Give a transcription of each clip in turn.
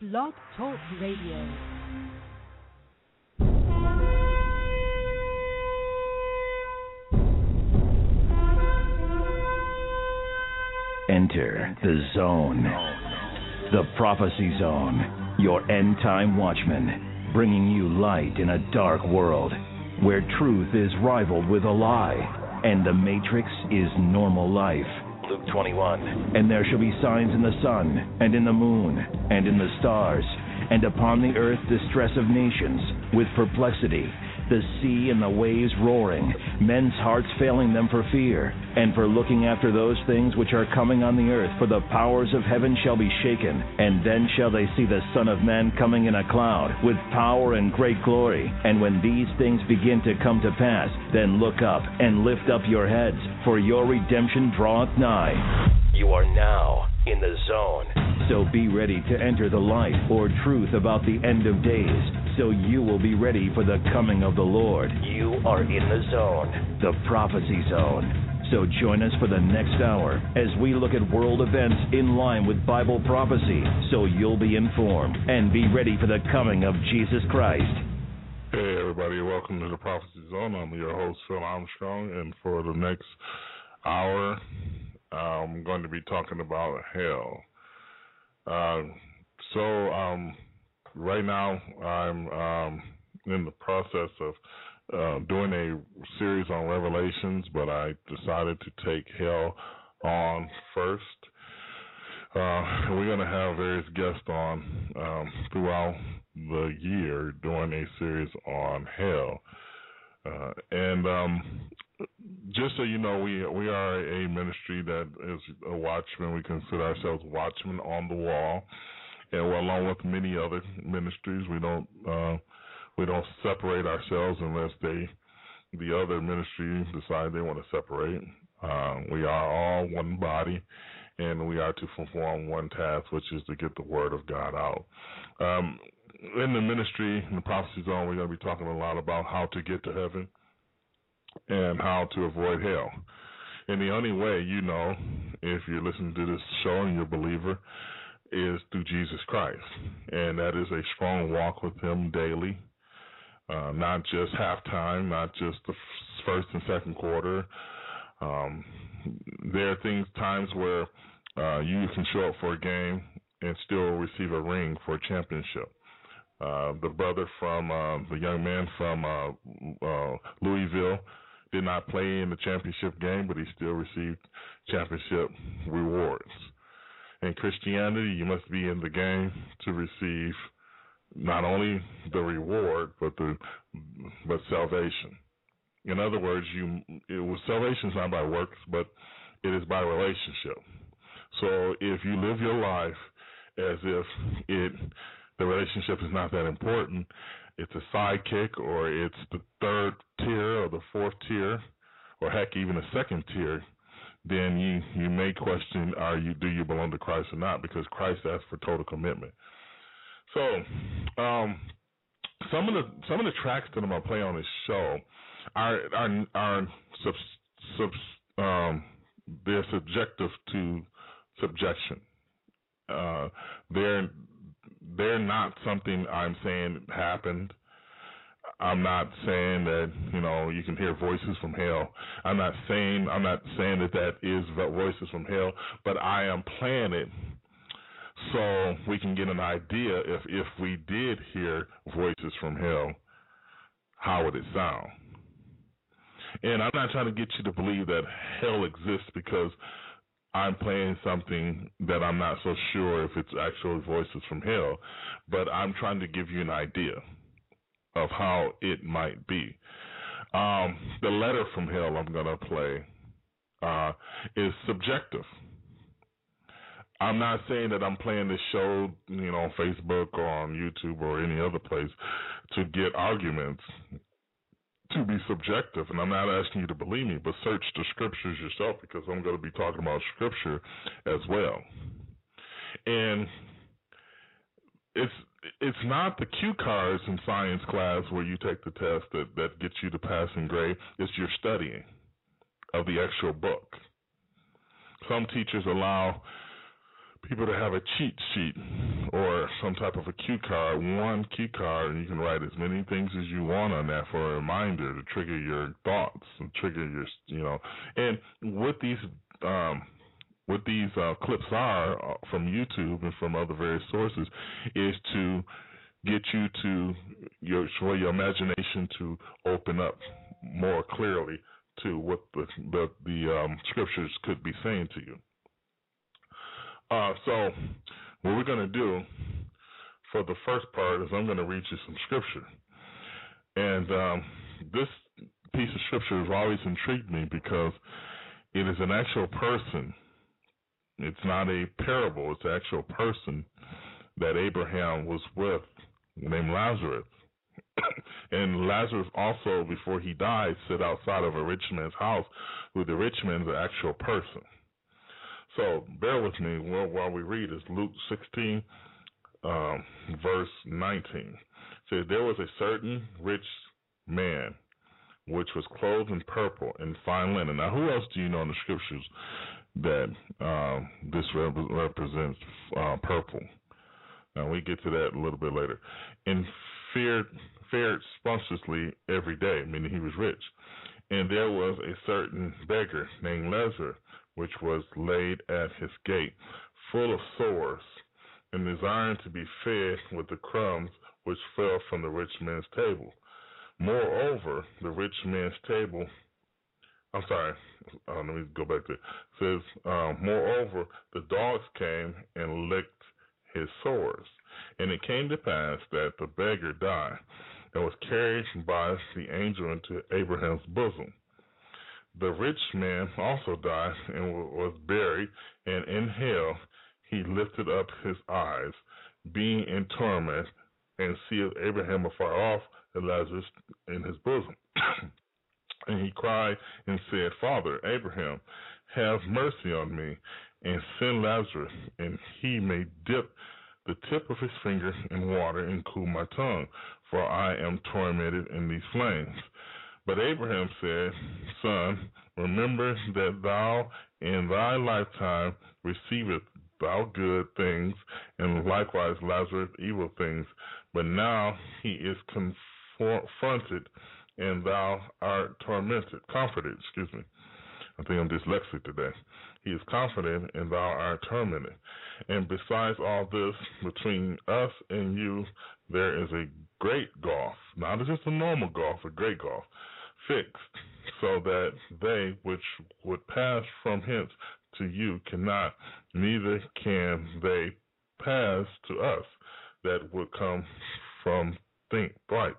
Blog Talk Radio. Enter the zone. The prophecy zone. Your end time watchman. Bringing you light in a dark world where truth is rivaled with a lie and the matrix is normal life. Luke 21. And there shall be signs in the sun, and in the moon, and in the stars, and upon the earth distress of nations, with perplexity, the sea and the waves roaring, men's hearts failing them for fear, and for looking after those things which are coming on the earth, for the powers of heaven shall be shaken. And then shall they see the Son of Man coming in a cloud, with power and great glory. And when these things begin to come to pass, then look up and lift up your heads, for your redemption draweth nigh. You are now in the zone. So be ready to enter the light or truth about the end of days, so you will be ready for the coming of the Lord. You are in the zone, the prophecy zone. So join us for the next hour as we look at world events in line with Bible prophecy, so you'll be informed and be ready for the coming of Jesus Christ. Hey everybody, welcome to the Prophecy Zone. I'm your host Phil Armstrong, and for the next hour, I'm going to be talking about hell. Uh, so um, right now, I'm um, in the process of uh, doing a series on Revelations, but I decided to take hell on first. Uh, we're going to have various guests on um, throughout the year doing a series on hell. Uh, and um, just so you know, we we are a ministry that is a watchman. We consider ourselves watchmen on the wall, and we're along with many other ministries. We don't uh, we don't separate ourselves unless they the other ministry decide they want to separate. Uh, we are all one body, and we are to perform one task, which is to get the word of God out. Um, in the ministry, in the prophecy zone, we're going to be talking a lot about how to get to heaven and how to avoid hell. And the only way you know, if you're listening to this show and you're a believer, is through Jesus Christ. And that is a strong walk with Him daily, uh, not just halftime, not just the first and second quarter. Um, there are things, times where uh, you can show up for a game and still receive a ring for a championship. Uh, the brother from uh, the young man from uh, uh, Louisville did not play in the championship game, but he still received championship rewards. In Christianity, you must be in the game to receive not only the reward but the but salvation. In other words, you it was salvation is not by works, but it is by relationship. So if you live your life as if it the relationship is not that important, it's a sidekick or it's the third tier or the fourth tier or heck even a second tier, then you you may question are you do you belong to Christ or not because Christ asks for total commitment. So, um, some of the some of the tracks that I'm gonna play on this show are are are sub, sub um they're subjective to subjection. Uh, they're they're not something I'm saying happened. I'm not saying that you know you can hear voices from hell. I'm not saying I'm not saying that that is voices from hell, but I am playing it so we can get an idea if if we did hear voices from hell, how would it sound? And I'm not trying to get you to believe that hell exists because I'm playing something that I'm not so sure if it's actual voices from hell, but I'm trying to give you an idea of how it might be. Um, the letter from hell I'm going to play uh, is subjective. I'm not saying that I'm playing this show, you know, on Facebook or on YouTube or any other place to get arguments to be subjective, and I'm not asking you to believe me, but search the scriptures yourself because I'm going to be talking about scripture as well. And it's it's not the cue cards in science class where you take the test that that gets you the passing grade. It's your studying of the actual book. Some teachers allow people to have a cheat sheet or some type of a cue card, one cue card, and you can write as many things as you want on that for a reminder to trigger your thoughts and trigger your, you know. And with these um, what these uh, clips are uh, from YouTube and from other various sources is to get you to your for your imagination to open up more clearly to what the the, the um, scriptures could be saying to you. Uh, so, what we're going to do for the first part is I'm going to read you some scripture. And um, this piece of scripture has always intrigued me because it is an actual person. It's not a parable, it's an actual person that Abraham was with named Lazarus. and Lazarus also, before he died, sat outside of a rich man's house, who the rich man's an actual person. So bear with me while, we read. Is Luke 16, um, verse 19. It says, There was a certain rich man which was clothed in purple and fine linen. Now, who else do you know in the scriptures that um, this rep- represents uh, purple? Now, we get to that a little bit later. And feared fared sumptuously every day, meaning he was rich. And there was a certain beggar named Lazarus which was laid at his gate, full of sores, and desiring to be fed with the crumbs which fell from the rich man's table. Moreover, the rich man's table, I'm sorry, uh, let me go back to it. it says, uh, moreover, the dogs came and licked his sores. And it came to pass that the beggar died and was carried by the angel into Abraham's bosom. The rich man also died and was buried, and in hell he lifted up his eyes, being in torment, and seeth Abraham afar off and Lazarus in his bosom. and he cried and said, Father Abraham, have mercy on me, and send Lazarus, and he may dip the tip of his finger in water and cool my tongue, for I am tormented in these flames. But Abraham said, Son, remember that thou in thy lifetime receivest thou good things, and likewise Lazarus evil things. But now he is confronted, and thou art tormented, comforted, excuse me. I think I'm dyslexic today. He is confident, and thou art tormented. And besides all this, between us and you, there is a great gulf, not just a normal gulf, a great gulf fixed, so that they which would pass from hence to you cannot, neither can they pass to us that would come from think thrice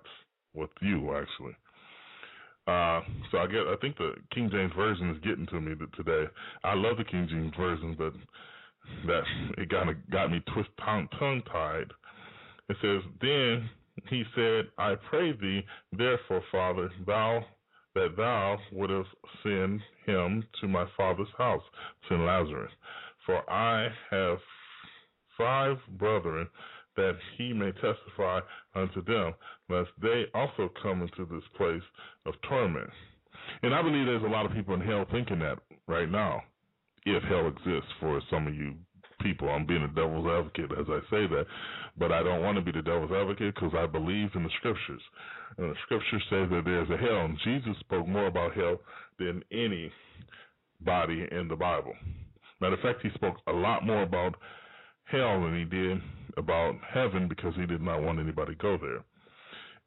with you actually. Uh, so I get I think the King James version is getting to me today. I love the King James version, but that it kind of got me twist tongue tied. It says, "Then he said, I pray thee, therefore, Father, thou that thou wouldst send him to my father's house, send Lazarus. For I have five brethren, that he may testify unto them, lest they also come into this place of torment. And I believe there's a lot of people in hell thinking that right now, if hell exists for some of you people. I'm being a devil's advocate as I say that, but I don't want to be the devil's advocate because I believe in the scriptures. And the scriptures say that there's a hell, and Jesus spoke more about hell than any body in the Bible. Matter of fact, he spoke a lot more about hell than he did about heaven because he did not want anybody to go there.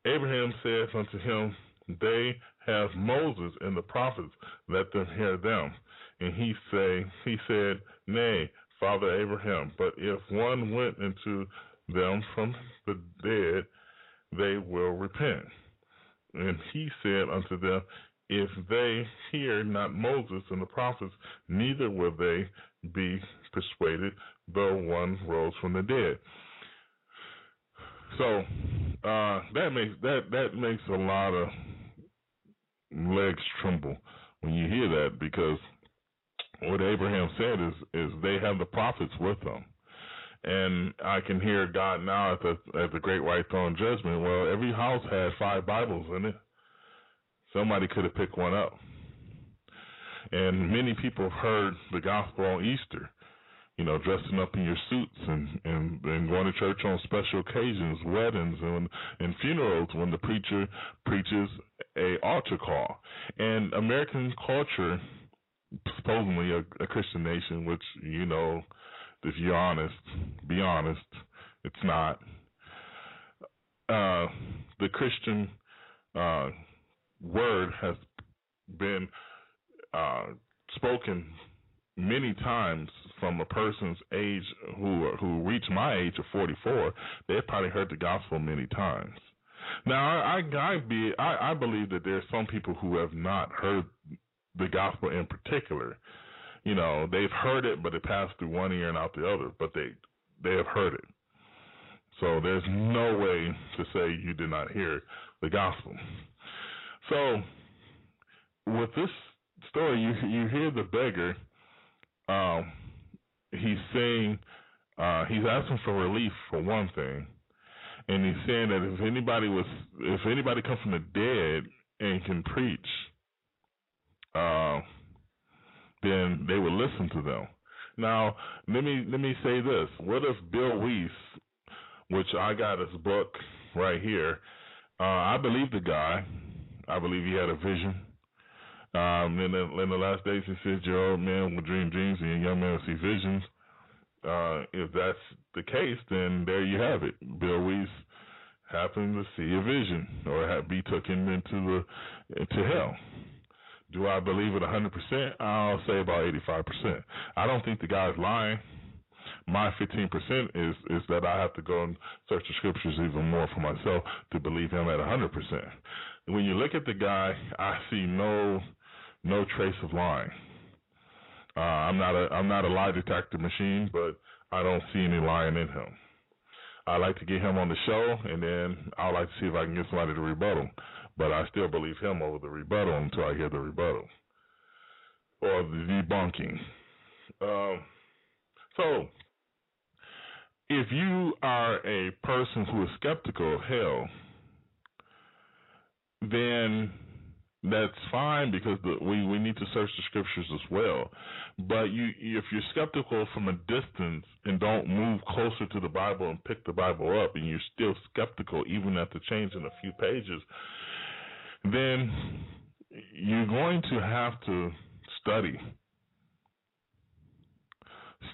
Abraham says unto him, They have Moses and the prophets, let them hear them. And he say he said, Nay, Father Abraham. But if one went into them from the dead, they will repent. And he said unto them, If they hear not Moses and the prophets, neither will they be persuaded, though one rose from the dead. So uh, that makes that that makes a lot of legs tremble when you hear that because what Abraham said is is they have the prophets with them. And I can hear God now at the at the great white throne judgment. Well, every house had five Bibles in it. Somebody could have picked one up. And many people heard the gospel on Easter. You know, dressing up in your suits and, and, and going to church on special occasions, weddings and, and funerals when the preacher preaches a altar call. And American culture, supposedly a, a Christian nation, which, you know, if you're honest, be honest, it's not. Uh, the Christian uh, word has been uh, spoken many times from a person's age who who reached my age of 44, they've probably heard the gospel many times. Now, I I, be I, I believe that there are some people who have not heard the gospel in particular. You know, they've heard it, but it passed through one ear and out the other. But they they have heard it. So there's no way to say you did not hear the gospel. So with this story, you you hear the beggar um, he's saying uh, he's asking for relief for one thing, and he's saying that if anybody was if anybody comes from the dead and can preach, uh, then they would listen to them. Now, let me let me say this: What if Bill Wiese, which I got his book right here, uh, I believe the guy. I believe he had a vision. Um, in the, in the last days, he says, your old man will dream dreams and your young man will see visions. Uh, if that's the case, then there you have it. Bill Wiese happened to see a vision or have, be taken into the into hell. Do I believe it 100%? I'll say about 85%. I don't think the guy's lying. My 15% is is that I have to go and search the scriptures even more for myself to believe him at 100%. When you look at the guy, I see no no trace of lying. Uh, I'm not a I'm not a lie detector machine, but I don't see any lying in him. I like to get him on the show, and then I like to see if I can get somebody to rebuttal. But I still believe him over the rebuttal until I hear the rebuttal or the debunking. Um, so, if you are a person who is skeptical of hell, then that's fine because the, we we need to search the scriptures as well. But you, if you're skeptical from a distance and don't move closer to the Bible and pick the Bible up, and you're still skeptical even after changing a few pages, then you're going to have to study,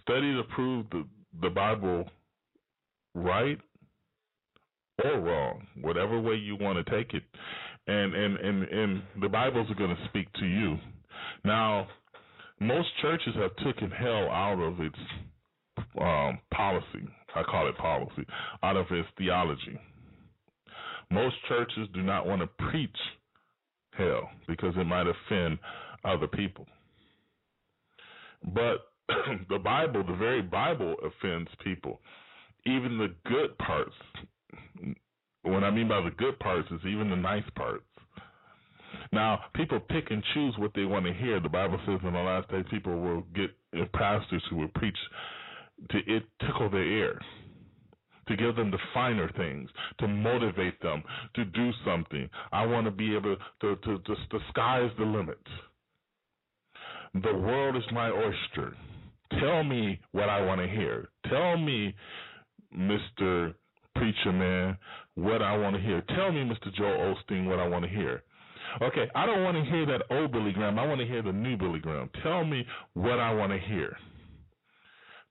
study to prove the the Bible right or wrong, whatever way you want to take it and and and and the Bibles are going to speak to you. Now, most churches have taken hell out of its um, policy. I call it policy out of its theology. Most churches do not want to preach hell because it might offend other people. But the Bible, the very Bible, offends people. Even the good parts what I mean by the good parts is even the nice parts. Now, people pick and choose what they want to hear. The Bible says in the last day, people will get uh, pastors who will preach to it tickle their ear, to give them the finer things, to motivate them to do something. I want to be able to, to, to the sky is the limit. The world is my oyster. Tell me what I want to hear. Tell me, Mr preacher man what I want to hear. Tell me, Mr. Joel Osteen, what I want to hear. Okay, I don't want to hear that old Billy Graham. I want to hear the new Billy Graham. Tell me what I want to hear.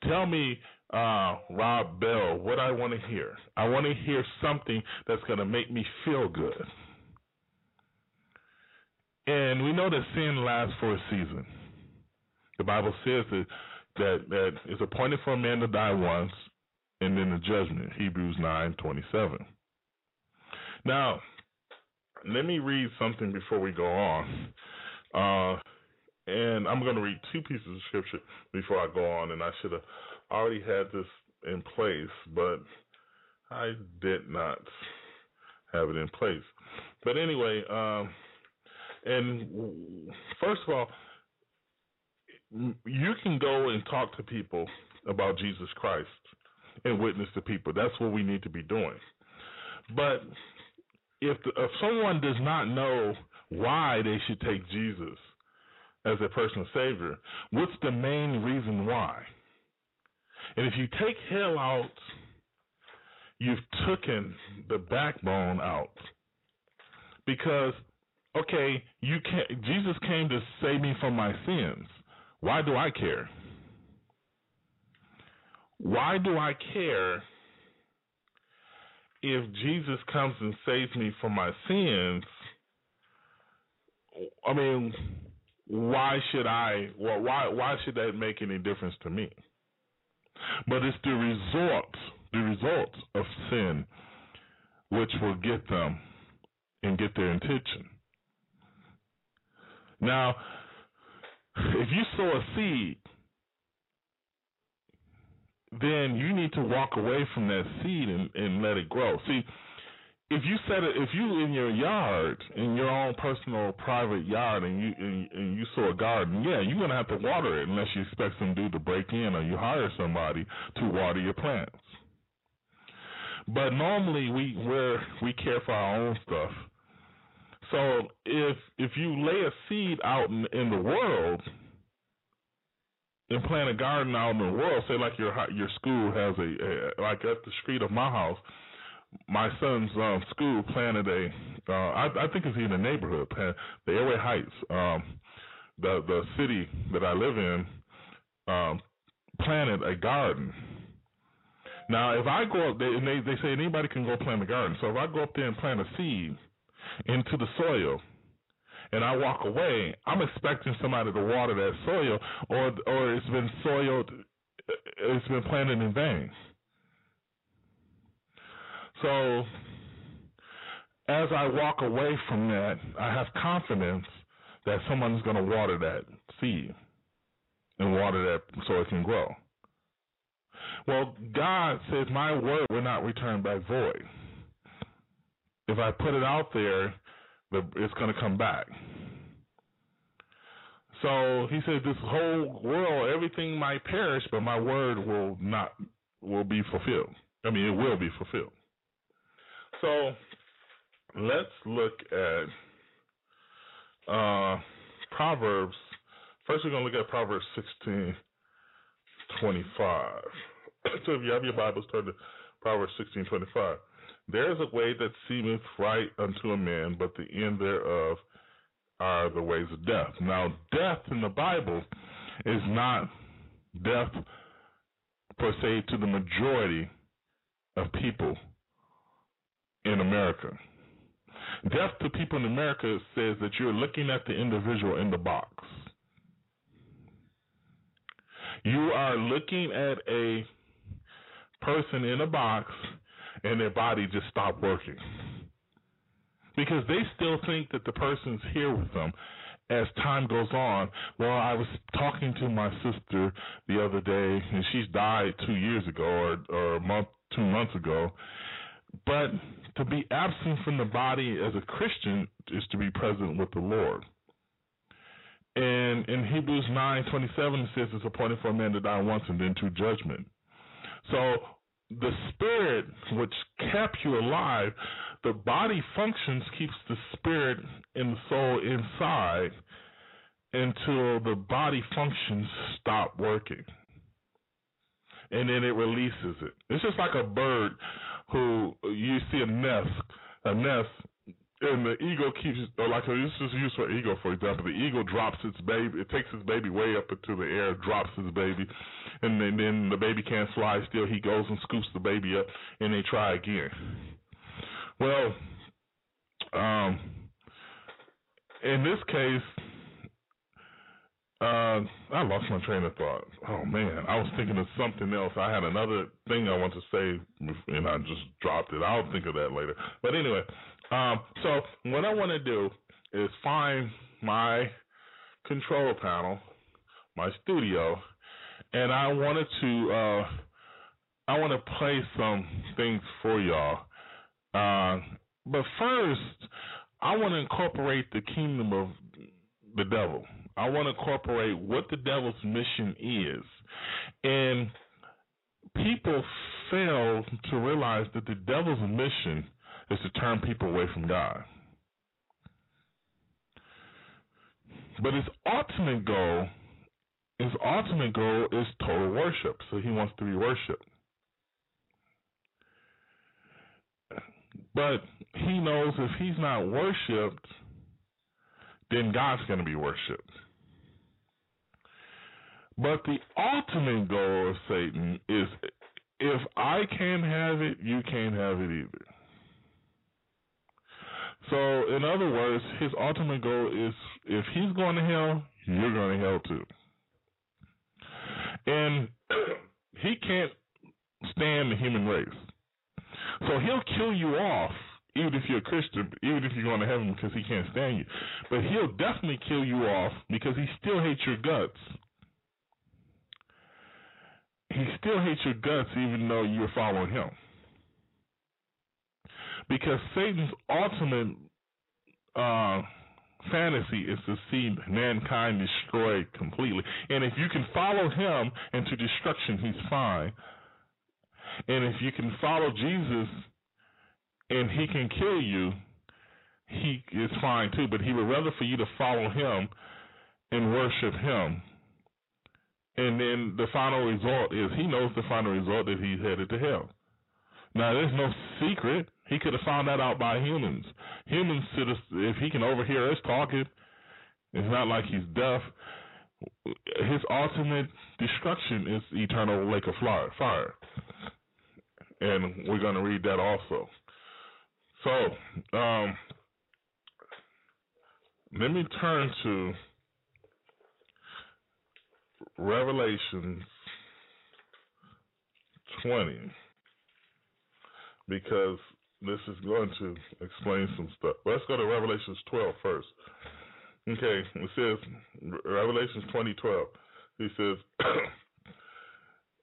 Tell me, uh, Rob Bell, what I want to hear. I want to hear something that's going to make me feel good. And we know that sin lasts for a season. The Bible says that that, that it's appointed for a man to die once, and then the judgment, Hebrews 9:27. Now, let me read something before we go on. Uh, and I'm going to read two pieces of scripture before I go on, and I should have already had this in place, but I did not have it in place. But anyway, um, and first of all, you can go and talk to people about Jesus Christ and witness to people. That's what we need to be doing. But if if someone does not know why they should take Jesus as their personal savior, what's the main reason why? And if you take hell out, you've taken the backbone out. Because okay, you can Jesus came to save me from my sins. Why do I care? Why do I care if Jesus comes and saves me from my sins? I mean, why should I? Well, why why should that make any difference to me? But it's the result, the result of sin, which will get them and get their intention. Now, if you sow a seed, then you need to walk away from that seed and, and let it grow. See, if you set it, if you in your yard, in your own personal private yard, and you and, and you sow a garden, yeah, you're gonna have to water it unless you expect some dude to break in or you hire somebody to water your plants. But normally we where we care for our own stuff. So if if you lay a seed out in, in the world and plant a garden out in the world, say like your your school has a, a like at the street of my house my son's um, school planted a, uh, I, I think it's in the neighborhood, the Airway Heights, um, the the city that I live in, um, planted a garden. Now, if I go up there, and they, they say anybody can go plant a garden. So if I go up there and plant a seed into the soil, and I walk away, I'm expecting somebody to water that soil, or or it's been soiled, it's been planted in vain. So as I walk away from that, I have confidence that someone's going to water that seed and water that so it can grow. Well, God says, My word will not return back void. If I put it out there, it's going to come back. So he said, This whole world, everything might perish, but my word will not will be fulfilled. I mean, it will be fulfilled. So let's look at uh, Proverbs. First, we're going to look at Proverbs 16 25. so if you have your Bibles, turn to Proverbs 16 25. There is a way that seemeth right unto a man, but the end thereof are the ways of death. Now, death in the Bible is not death per se to the majority of people in America. Death to people in America says that you're looking at the individual in the box. You are looking at a person in a box and their body just stopped working. Because they still think that the person's here with them as time goes on. Well, I was talking to my sister the other day, and she's died two years ago or, or a month, two months ago. But to be absent from the body as a Christian is to be present with the Lord. And in Hebrews nine twenty seven it says it's appointed for a man to die once and then to judgment. So the spirit which kept you alive, the body functions, keeps the spirit and the soul inside until the body functions stop working. And then it releases it. It's just like a bird who you see a nest, a nest, and the ego keeps, or like this is used for eagle, for example. The ego drops its baby, it takes its baby way up into the air, drops its baby, and then, then the baby can't fly still. He goes and scoops the baby up, and they try again. Well, um, in this case, uh, I lost my train of thought. Oh man, I was thinking of something else. I had another thing I want to say, and I just dropped it. I'll think of that later. But anyway, um, so what I want to do is find my control panel, my studio, and I wanted to, uh, I want to play some things for y'all. Uh, but first, I want to incorporate the kingdom of the devil. I want to incorporate what the devil's mission is. And people fail to realize that the devil's mission is to turn people away from God. But his ultimate goal his ultimate goal is total worship. So he wants to be worshipped. But he knows if he's not worshipped, then God's going to be worshipped. But the ultimate goal of Satan is if I can't have it, you can't have it either. So, in other words, his ultimate goal is if he's going to hell, you're going to hell too. And he can't stand the human race. So he'll kill you off, even if you're a Christian, even if you're going to heaven because he can't stand you. But he'll definitely kill you off because he still hates your guts. He still hates your guts even though you're following him. Because Satan's ultimate uh, fantasy is to see mankind destroyed completely. And if you can follow him into destruction, he's fine. And if you can follow Jesus and he can kill you, he is fine too. But he would rather for you to follow him and worship him. And then the final result is he knows the final result that he's headed to hell. Now, there's no secret. He could have found that out by humans. Humans, if he can overhear us talking, it's not like he's deaf. His ultimate destruction is eternal lake of fire and we're going to read that also. So, um, let me turn to Revelations 20 because this is going to explain some stuff. Let's go to Revelations 12 first. Okay, it says Revelations 20:12. He says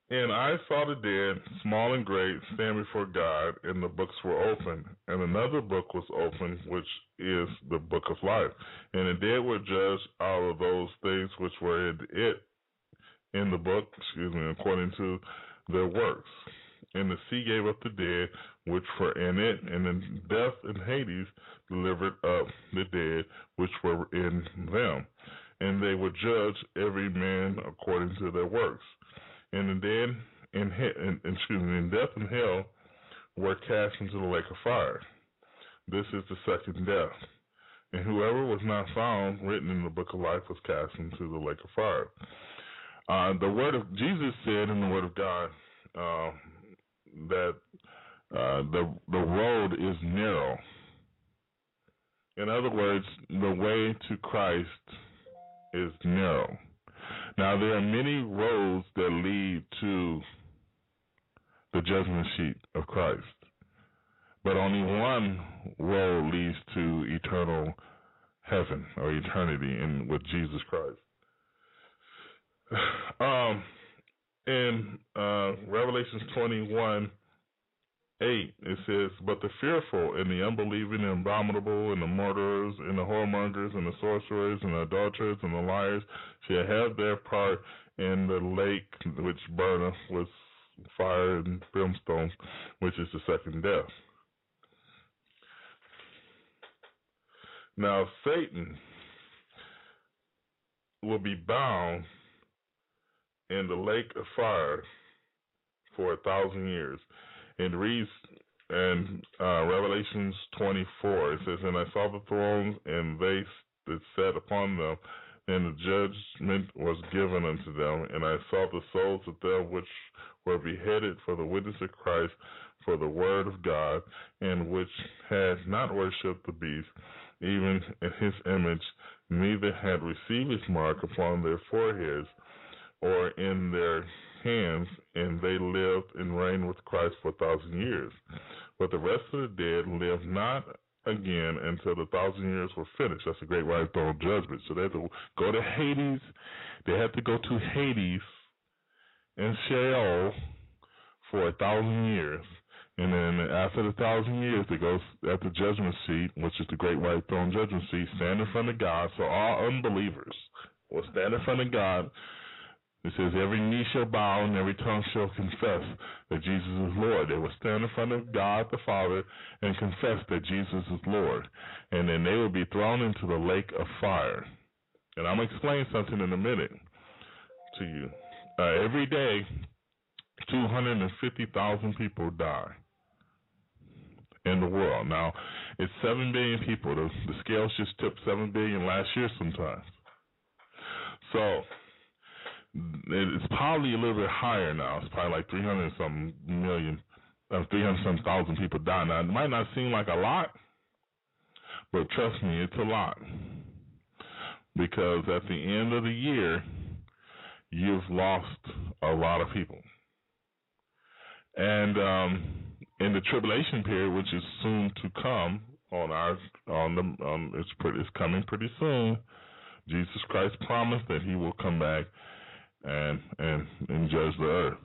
And I saw the dead, small and great, stand before God, and the books were opened. And another book was opened, which is the book of life. And the dead were judged out of those things which were in it in the book, excuse me, according to their works. And the sea gave up the dead which were in it, and then death and Hades delivered up the dead which were in them. And they were judged every man according to their works and the dead in, in excuse me, in death and hell were cast into the lake of fire. This is the second death. And whoever was not found written in the book of life was cast into the lake of fire. Uh, the word of Jesus said in the word of God uh, that uh, the the road is narrow. In other words, the way to Christ is narrow. Now, there are many roads that lead to the judgment seat of Christ, but only one road leads to eternal heaven or eternity in with Jesus Christ. Um, in uh, Revelations 21 8, it says, But the fearful and the unbelieving and abominable and the murderers and the whoremongers and the sorcerers and the adulterers and the liars shall have their part in the lake which burneth with fire and brimstone, which is the second death. Now, Satan will be bound in the lake of fire for a thousand years. It reads in uh, Revelations 24, it says, And I saw the thrones, and they that sat upon them, and the judgment was given unto them. And I saw the souls of them which were beheaded for the witness of Christ, for the word of God, and which had not worshipped the beast, even in his image, neither had received his mark upon their foreheads or in their hands, and they lived and reigned with Christ for a thousand years. But the rest of the dead lived not again until the thousand years were finished. That's the great white throne judgment. So they had to go to Hades. They had to go to Hades and Sheol for a thousand years. And then after the thousand years, they go at the judgment seat, which is the great white throne judgment seat, stand in front of God. So all unbelievers will stand in front of God it says, Every knee shall bow and every tongue shall confess that Jesus is Lord. They will stand in front of God the Father and confess that Jesus is Lord. And then they will be thrown into the lake of fire. And I'm going to explain something in a minute. to you. Uh, every day, 250,000 people die in the world. Now, it's 7 billion people. The, the scales just tipped 7 billion last year sometimes. So, it's probably a little bit higher now. It's probably like 300 some million, uh, 300 some thousand people die. Now, it might not seem like a lot, but trust me, it's a lot. Because at the end of the year, you've lost a lot of people. And um, in the tribulation period, which is soon to come on our on the um, it's pretty it's coming pretty soon. Jesus Christ promised that He will come back and and and judge the earth.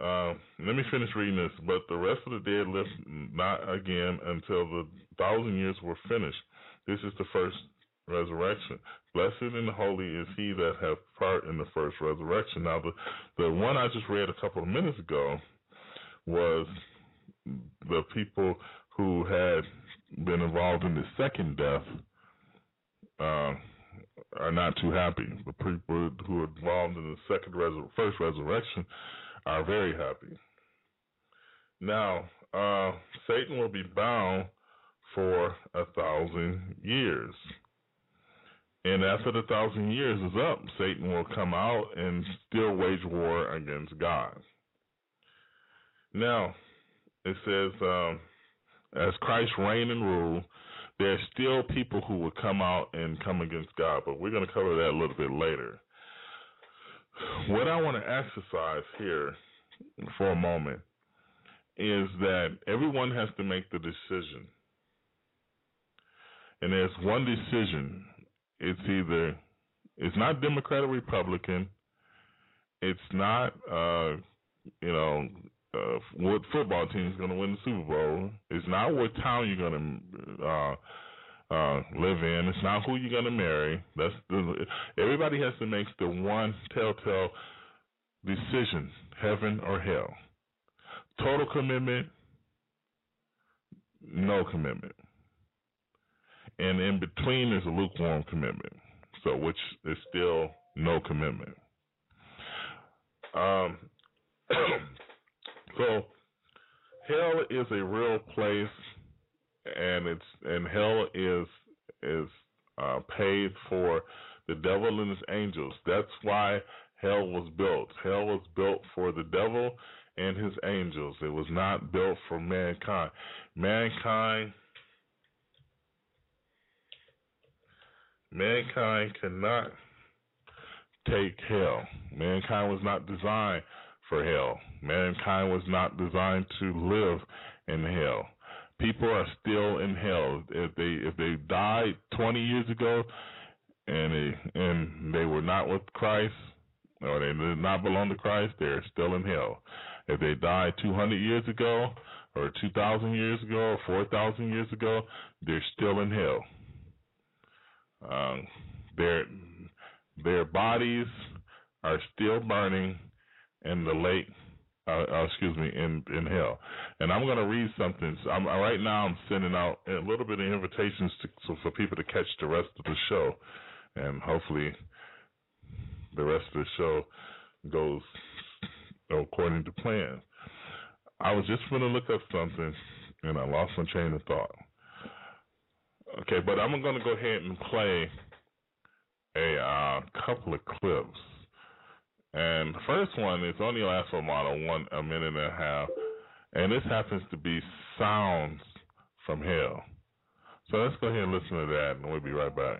Uh, let me finish reading this. But the rest of the dead lived not again until the thousand years were finished. This is the first resurrection. Blessed and holy is he that hath part in the first resurrection. Now, the, the one I just read a couple of minutes ago was the people who had been involved in the second death uh, are not too happy. The people who are involved in the second first resurrection are very happy. Now, uh, Satan will be bound for a thousand years. And after the thousand years is up, Satan will come out and still wage war against God. Now, it says, um, as Christ reign and rule, there are still people who will come out and come against God, but we're going to cover that a little bit later. What I want to exercise here for a moment is that everyone has to make the decision. And there's one decision it's either it's not Democrat or Republican. It's not uh, you know uh, what football team is going to win the Super Bowl. It's not what town you're going to uh, uh, live in. It's not who you're going to marry. That's the, everybody has to make the one telltale decision: heaven or hell. Total commitment, no commitment and in between is a lukewarm commitment, so which is still no commitment. Um, so hell is a real place, and it's and hell is is uh, paid for the devil and his angels. That's why hell was built. Hell was built for the devil and his angels. It was not built for mankind. Mankind mankind cannot take hell. Mankind was not designed for hell. Mankind was not designed to live in hell. People are still in hell. If they if they died 20 years ago and they and they were not with Christ or they did not belong to Christ, they're still in hell. If they died 200 years ago or 2,000 years ago or 4,000 years ago, they're still in hell. Um, their their bodies are still burning in the lake. Uh, uh, excuse me, in in hell. And I'm going to read something. So I'm, right now, I'm sending out a little bit of invitations to, so for people to catch the rest of the show, and hopefully, the rest of the show goes according to plan. I was just going to look up something, and I lost my train of thought. Okay, but I'm going to go ahead and play a uh, couple of clips. And the first one is only lasts for about one a minute and a half, and this happens to be sounds from hell. So let's go ahead and listen to that, and we'll be right back.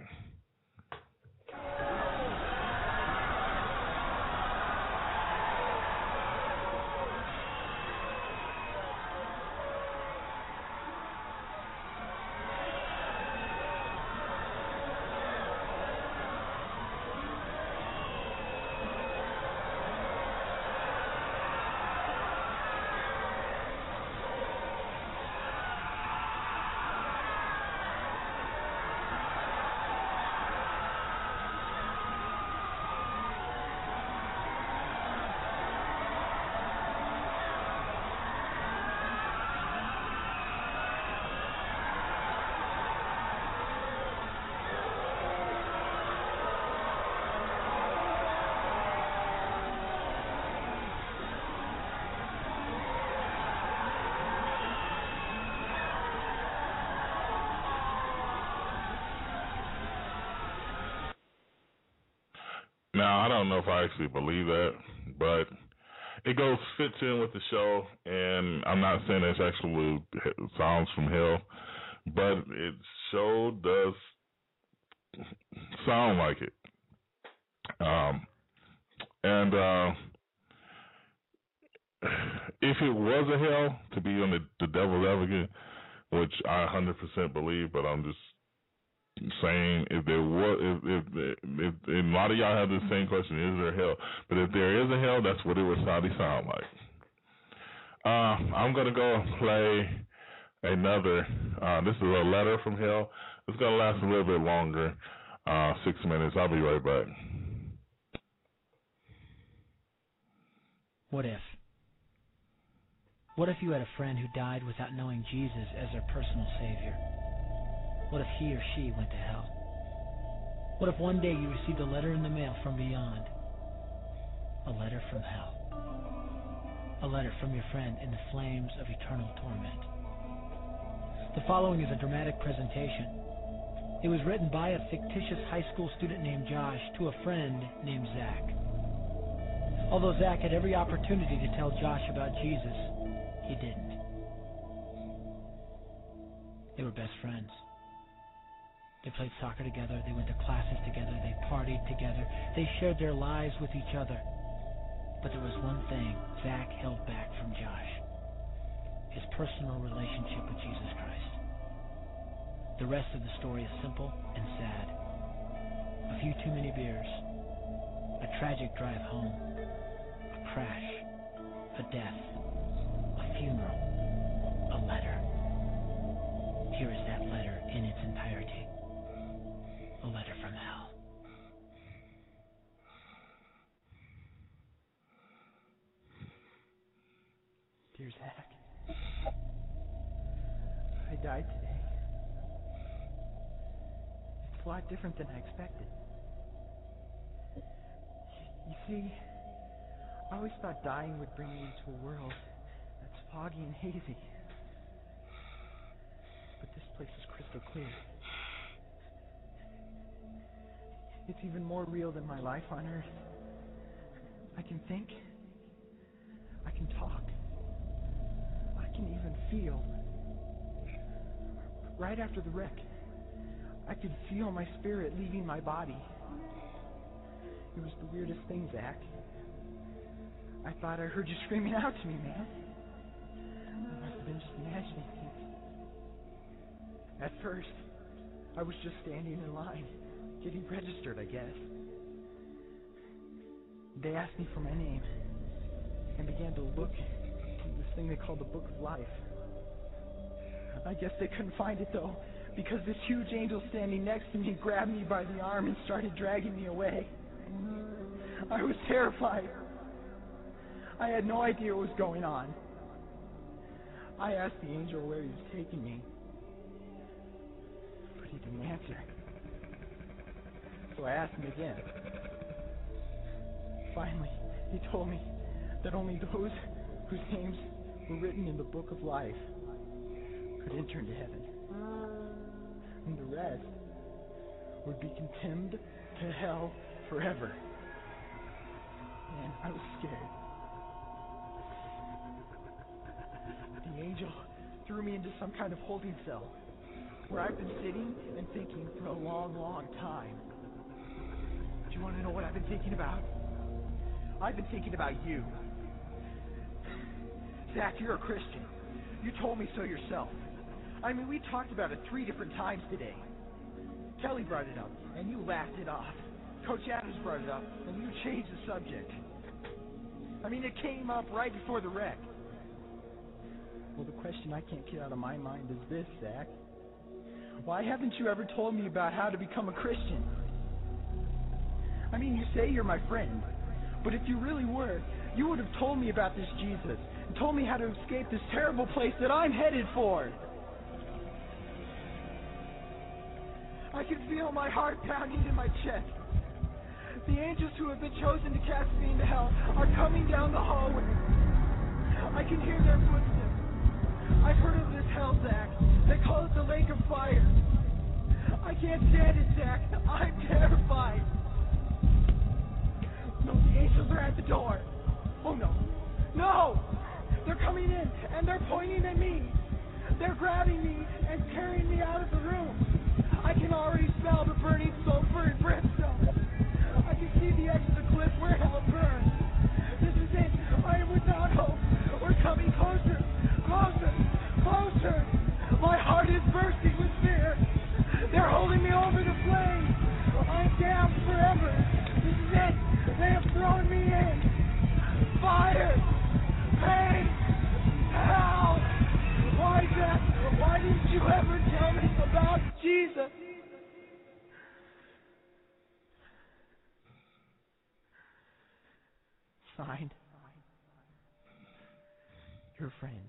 Now I don't know if I actually believe that, but it goes fits in with the show, and I'm not saying it's actually sounds from hell, but it show does sound like it. Um, and uh, if it was a hell to be on the, the devil's advocate, which I 100% believe, but I'm just saying if there was if if, if, if a lot of y'all have the same question, is there hell? But if there is a hell, that's what it would sound like. Uh, I'm gonna go play another. Uh, this is a letter from hell. It's gonna last a little bit longer, uh, six minutes. I'll be right back. What if? What if you had a friend who died without knowing Jesus as their personal Savior? What if he or she went to hell? What if one day you received a letter in the mail from beyond? A letter from hell. A letter from your friend in the flames of eternal torment. The following is a dramatic presentation. It was written by a fictitious high school student named Josh to a friend named Zach. Although Zach had every opportunity to tell Josh about Jesus, he didn't. They were best friends. They played soccer together, they went to classes together, they partied together, they shared their lives with each other. But there was one thing Zach held back from Josh. His personal relationship with Jesus Christ. The rest of the story is simple and sad. A few too many beers, a tragic drive home, a crash, a death, a funeral, a letter. Here is that letter in its entirety a letter from hell. Dear Zach, I died today. It's a lot different than I expected. You see, I always thought dying would bring me into a world that's foggy and hazy. But this place is crystal clear. It's even more real than my life on Earth. I can think. I can talk. I can even feel. Right after the wreck, I could feel my spirit leaving my body. It was the weirdest thing, Zach. I thought I heard you screaming out to me, man. I must have been just imagining things. At first, I was just standing in line getting registered, I guess. They asked me for my name and began to look through this thing they call the Book of Life. I guess they couldn't find it though, because this huge angel standing next to me grabbed me by the arm and started dragging me away. I was terrified. I had no idea what was going on. I asked the angel where he was taking me, but he didn't answer so I asked him again. Finally, he told me that only those whose names were written in the book of life could enter into heaven. And the rest would be condemned to hell forever. Man, I was scared. The angel threw me into some kind of holding cell where I've been sitting and thinking for a long, long time. Do you want to know what I've been thinking about? I've been thinking about you. Zach, you're a Christian. You told me so yourself. I mean, we talked about it three different times today. Kelly brought it up, and you laughed it off. Coach Adams brought it up, and you changed the subject. I mean, it came up right before the wreck. Well, the question I can't get out of my mind is this, Zach. Why haven't you ever told me about how to become a Christian? I mean, you say you're my friend, but if you really were, you would have told me about this Jesus and told me how to escape this terrible place that I'm headed for. I can feel my heart pounding in my chest. The angels who have been chosen to cast me into hell are coming down the hallway. I can hear their footsteps. I've heard of this hell, Zach. They call it the lake of fire. I can't stand it, Zach. I'm terrified. Those angels are at the door. Oh no. No! They're coming in and they're pointing at me. They're grabbing me and carrying me out of the room. I can already smell the burning sulfur and brimstone. I can see the edge of the cliff where hell burns. This is it. I am without hope. We're coming closer, closer, closer. My heart is bursting with fear. They're holding me over the flames. I'm damned forever. This is it. They have thrown me in. Fire, pain, hell. Why, Zach? Why didn't you ever tell me about Jesus? Signed. Your friend,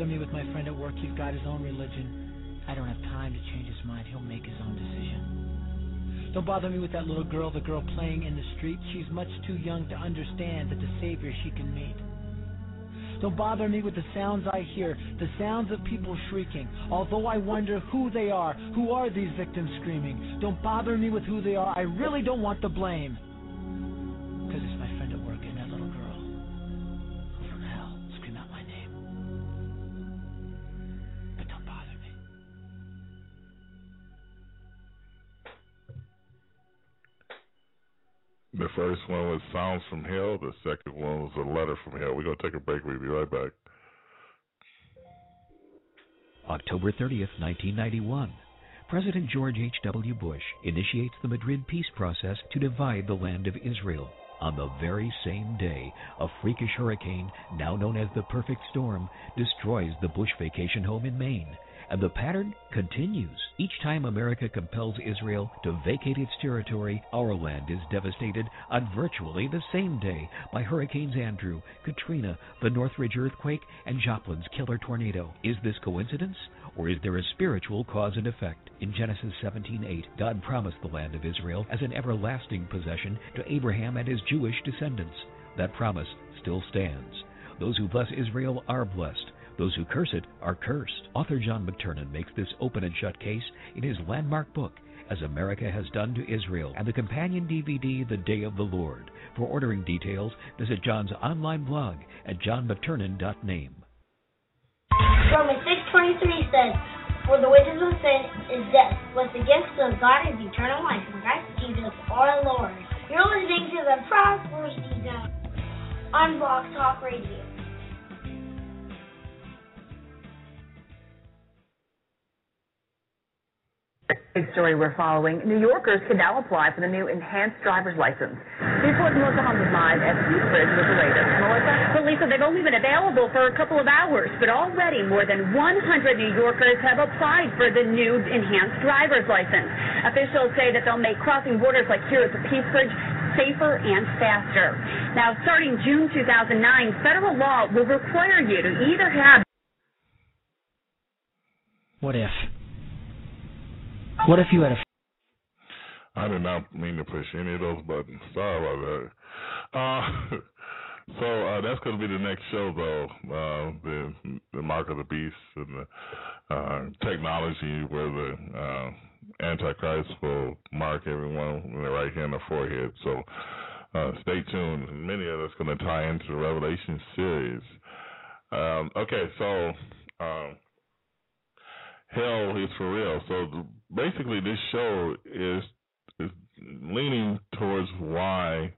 bother me with my friend at work. He's got his own religion. I don't have time to change his mind. He'll make his own decision. Don't bother me with that little girl, the girl playing in the street. She's much too young to understand that the Savior she can meet. Don't bother me with the sounds I hear, the sounds of people shrieking. Although I wonder who they are, who are these victims screaming? Don't bother me with who they are. I really don't want the blame. First one was Sounds from Hell. The second one was A Letter from Hell. We're going to take a break. We'll be right back. October 30th, 1991. President George H.W. Bush initiates the Madrid peace process to divide the land of Israel. On the very same day, a freakish hurricane, now known as the Perfect Storm, destroys the Bush vacation home in Maine. And the pattern continues. Each time America compels Israel to vacate its territory, our land is devastated on virtually the same day by Hurricanes Andrew, Katrina, the Northridge earthquake, and Joplin's killer tornado. Is this coincidence? Or is there a spiritual cause and effect? In Genesis 17:8, God promised the land of Israel as an everlasting possession to Abraham and his Jewish descendants. That promise still stands. Those who bless Israel are blessed. Those who curse it are cursed. Author John McTernan makes this open and shut case in his landmark book, As America Has Done to Israel, and the companion DVD, The Day of the Lord. For ordering details, visit John's online blog at johnmcternan.name. Romans 6.23 says, For the wages of sin is death, but the gift of God is eternal life in Christ Jesus our Lord. You're listening to the Prophecy Zone on Blog Talk Radio. Big story we're following. New Yorkers can now apply for the new enhanced driver's license. Newport's Melissa Hunt is live at Peace Bridge with the latest. Melissa? Well, Lisa, they've only been available for a couple of hours, but already more than 100 New Yorkers have applied for the new enhanced driver's license. Officials say that they'll make crossing borders like here at the Peace Bridge safer and faster. Now, starting June 2009, federal law will require you to either have What if? What if you had a I did not mean to push any of those buttons. Sorry about that. Uh, so uh, that's going to be the next show, though. Uh, the the mark of the beast and the uh, technology where the uh, Antichrist will mark everyone with the right hand the forehead. So uh, stay tuned. Many of us going to tie into the Revelation series. Um, okay, so. Um, hell is for real. So basically, this show is is leaning towards why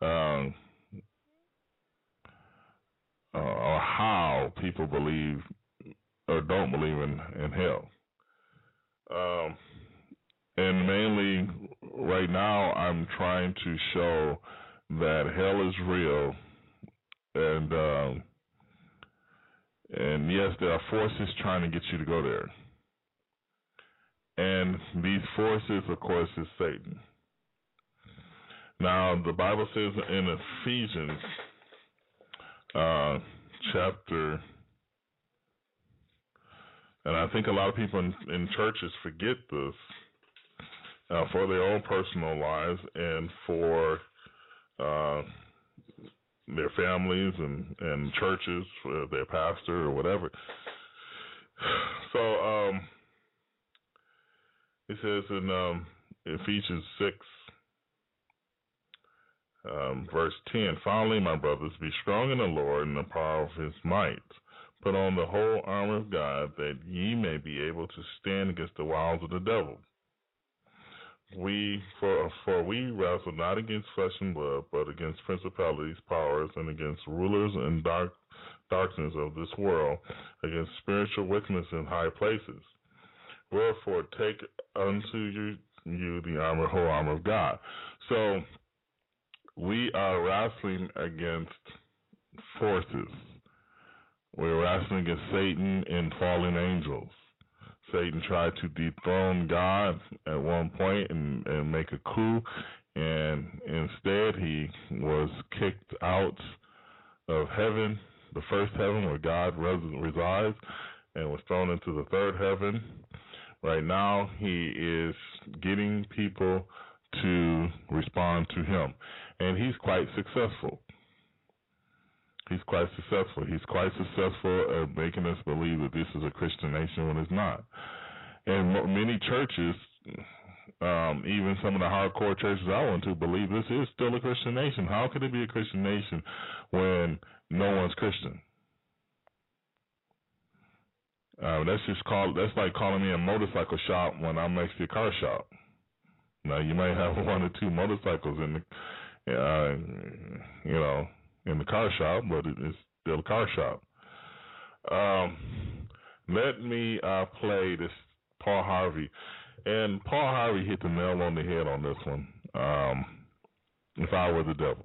um, uh, or how people believe or don't believe in in hell. Um, and mainly right now, I'm trying to show that hell is real, and um, and yes, there are forces trying to get you to go there. And these forces, of course, is Satan. Now, the Bible says in Ephesians uh, chapter, and I think a lot of people in, in churches forget this uh, for their own personal lives and for uh, their families and, and churches, for their pastor or whatever. So, um, it says in um, Ephesians 6, um, verse 10 Finally, my brothers, be strong in the Lord and the power of his might. Put on the whole armor of God, that ye may be able to stand against the wiles of the devil. We for for we wrestle not against flesh and blood, but against principalities, powers, and against rulers and dark darkness of this world, against spiritual wickedness in high places. Wherefore take unto you, you the armor, whole armor of God. So we are wrestling against forces. We're wrestling against Satan and fallen angels. Satan tried to dethrone God at one point and, and make a coup, and instead he was kicked out of heaven, the first heaven where God resides, and was thrown into the third heaven. Right now, he is getting people to respond to him, and he's quite successful. He's quite successful. He's quite successful at making us believe that this is a Christian nation when it's not. And many churches, um, even some of the hardcore churches I went to, believe this is still a Christian nation. How could it be a Christian nation when no one's Christian? Uh, that's just called. That's like calling me a motorcycle shop when I'm next to a car shop. Now you might have one or two motorcycles in the, uh, you know, in the car shop, but it's still a car shop. Um, let me uh, play this Paul Harvey, and Paul Harvey hit the nail on the head on this one. Um, if I were the devil.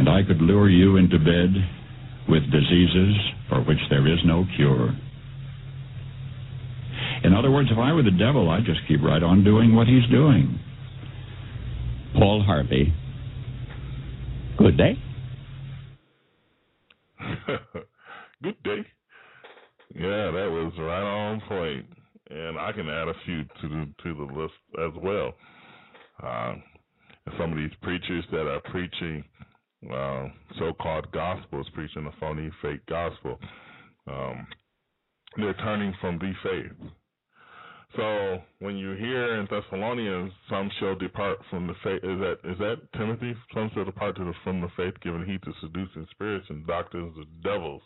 and I could lure you into bed with diseases for which there is no cure. In other words, if I were the devil, I'd just keep right on doing what he's doing. Paul Harvey. Good day. Good day. Yeah, that was right on point. point, and I can add a few to the to the list as well. Uh, some of these preachers that are preaching so-called gospels, preaching a phony, fake gospel, um, they're turning from the faith. So when you hear in Thessalonians, some shall depart from the faith. Is that is that Timothy? Some shall depart from the faith, giving heed to seducing spirits and doctrines of devils.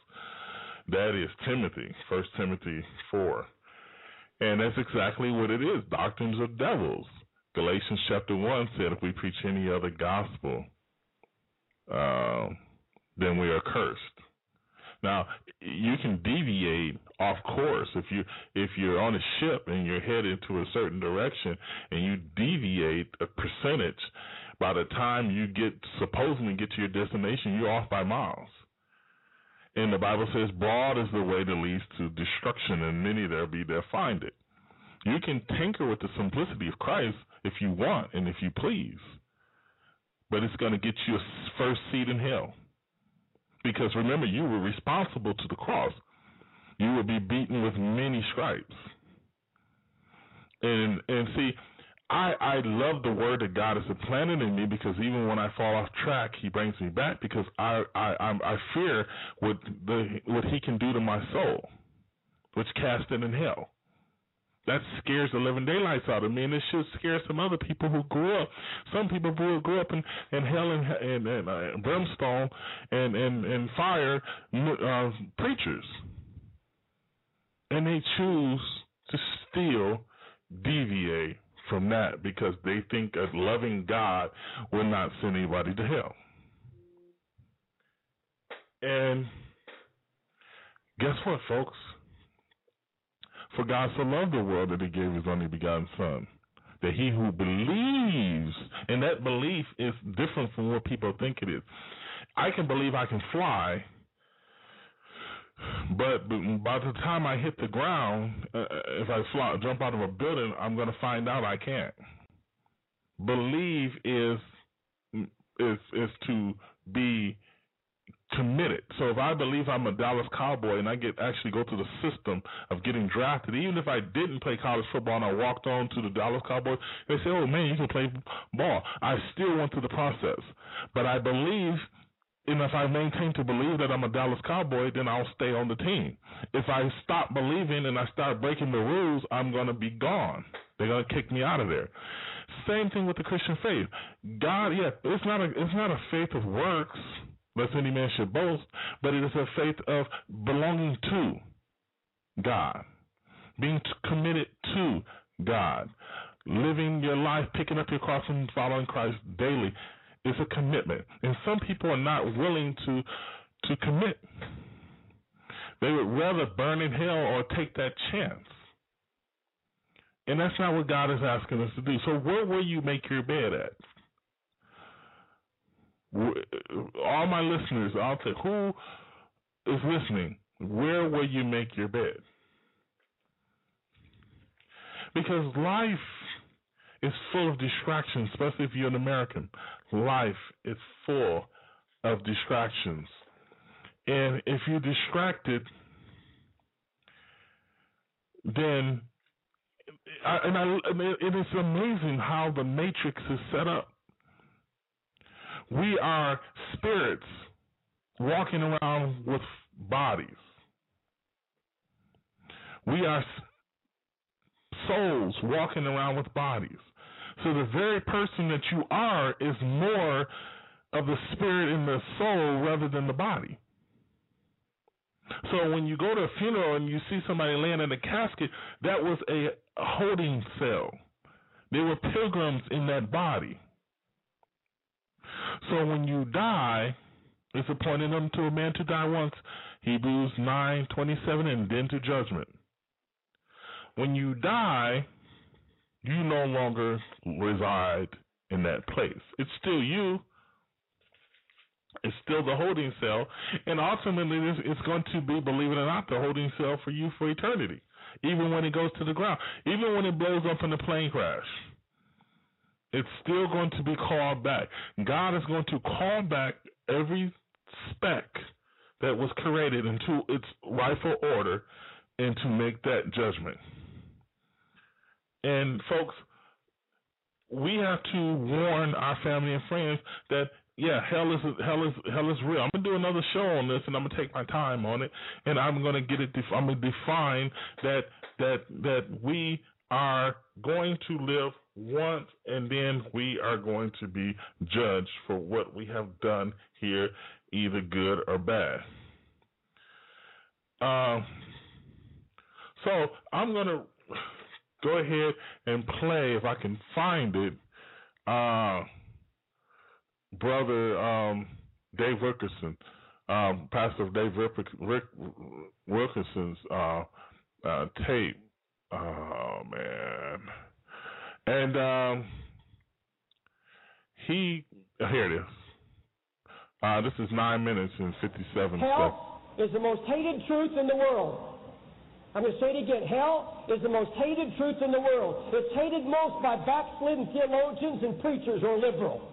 That is Timothy, First Timothy four, and that's exactly what it is. Doctrines of devils. Galatians chapter one said, if we preach any other gospel, uh, then we are cursed. Now you can deviate off course if you if you're on a ship and you're headed to a certain direction and you deviate a percentage. By the time you get supposedly get to your destination, you're off by miles. And the Bible says, "Broad is the way that leads to destruction, and many there be that find it." You can tinker with the simplicity of Christ if you want and if you please, but it's going to get you a first seat in hell. Because remember, you were responsible to the cross. You will be beaten with many stripes. And and see, I I love the word that God has implanted in me because even when I fall off track, He brings me back because I I I'm, I fear what the what He can do to my soul, which cast it in hell. That scares the living daylights out of me, and it should scare some other people who grew up. Some people who grew up in, in hell and, and, and uh, brimstone and and and fire uh, preachers, and they choose to still deviate from that because they think a loving God will not send anybody to hell. And guess what, folks? For God so loved the world that he gave his only begotten Son, that he who believes, and that belief is different from what people think it is. I can believe I can fly, but by the time I hit the ground, uh, if I fly, jump out of a building, I'm going to find out I can't. Believe is is is to be committed. So if I believe I'm a Dallas Cowboy and I get actually go through the system of getting drafted, even if I didn't play college football and I walked on to the Dallas Cowboys, they say, "Oh man, you can play ball." I still went through the process, but I believe. And if I maintain to believe that I'm a Dallas Cowboy, then I'll stay on the team. If I stop believing and I start breaking the rules, I'm going to be gone. They're going to kick me out of there. Same thing with the Christian faith. God, yeah, it's not a it's not a faith of works lest any man should boast, but it is a faith of belonging to God, being committed to God, living your life, picking up your cross and following Christ daily is a commitment. And some people are not willing to to commit. They would rather burn in hell or take that chance. And that's not what God is asking us to do. So where will you make your bed at? All my listeners there, who is listening, where will you make your bed? Because life is full of distractions, especially if you're an American. Life is full of distractions. And if you're distracted, then and I, it is amazing how the matrix is set up. We are spirits walking around with bodies. We are souls walking around with bodies. So the very person that you are is more of the spirit in the soul rather than the body. So when you go to a funeral and you see somebody laying in a casket, that was a holding cell. They were pilgrims in that body. So when you die, it's appointed unto a man to die once, Hebrews nine twenty seven, and then to judgment. When you die, you no longer reside in that place. It's still you. It's still the holding cell, and ultimately, it's going to be, believe it or not, the holding cell for you for eternity. Even when it goes to the ground, even when it blows up in a plane crash, it's still going to be called back. God is going to call back every speck that was created into its rightful order and to make that judgment. And folks, we have to warn our family and friends that yeah, hell is hell is hell is real. I'm gonna do another show on this, and I'm gonna take my time on it, and I'm gonna get it. Def- I'm gonna define that that that we are going to live once, and then we are going to be judged for what we have done here, either good or bad. Um, so I'm gonna go ahead and play if I can find it. Uh, brother um, Dave Wilkerson, um, Pastor Dave Rick, Wilkerson's uh, uh, tape. Oh man, and um, he here it is. Uh, this is nine minutes and fifty-seven Hell seconds. is the most hated truth in the world. I'm going to say it again. Hell is the most hated truth in the world. It's hated most by backslidden theologians and preachers or liberal.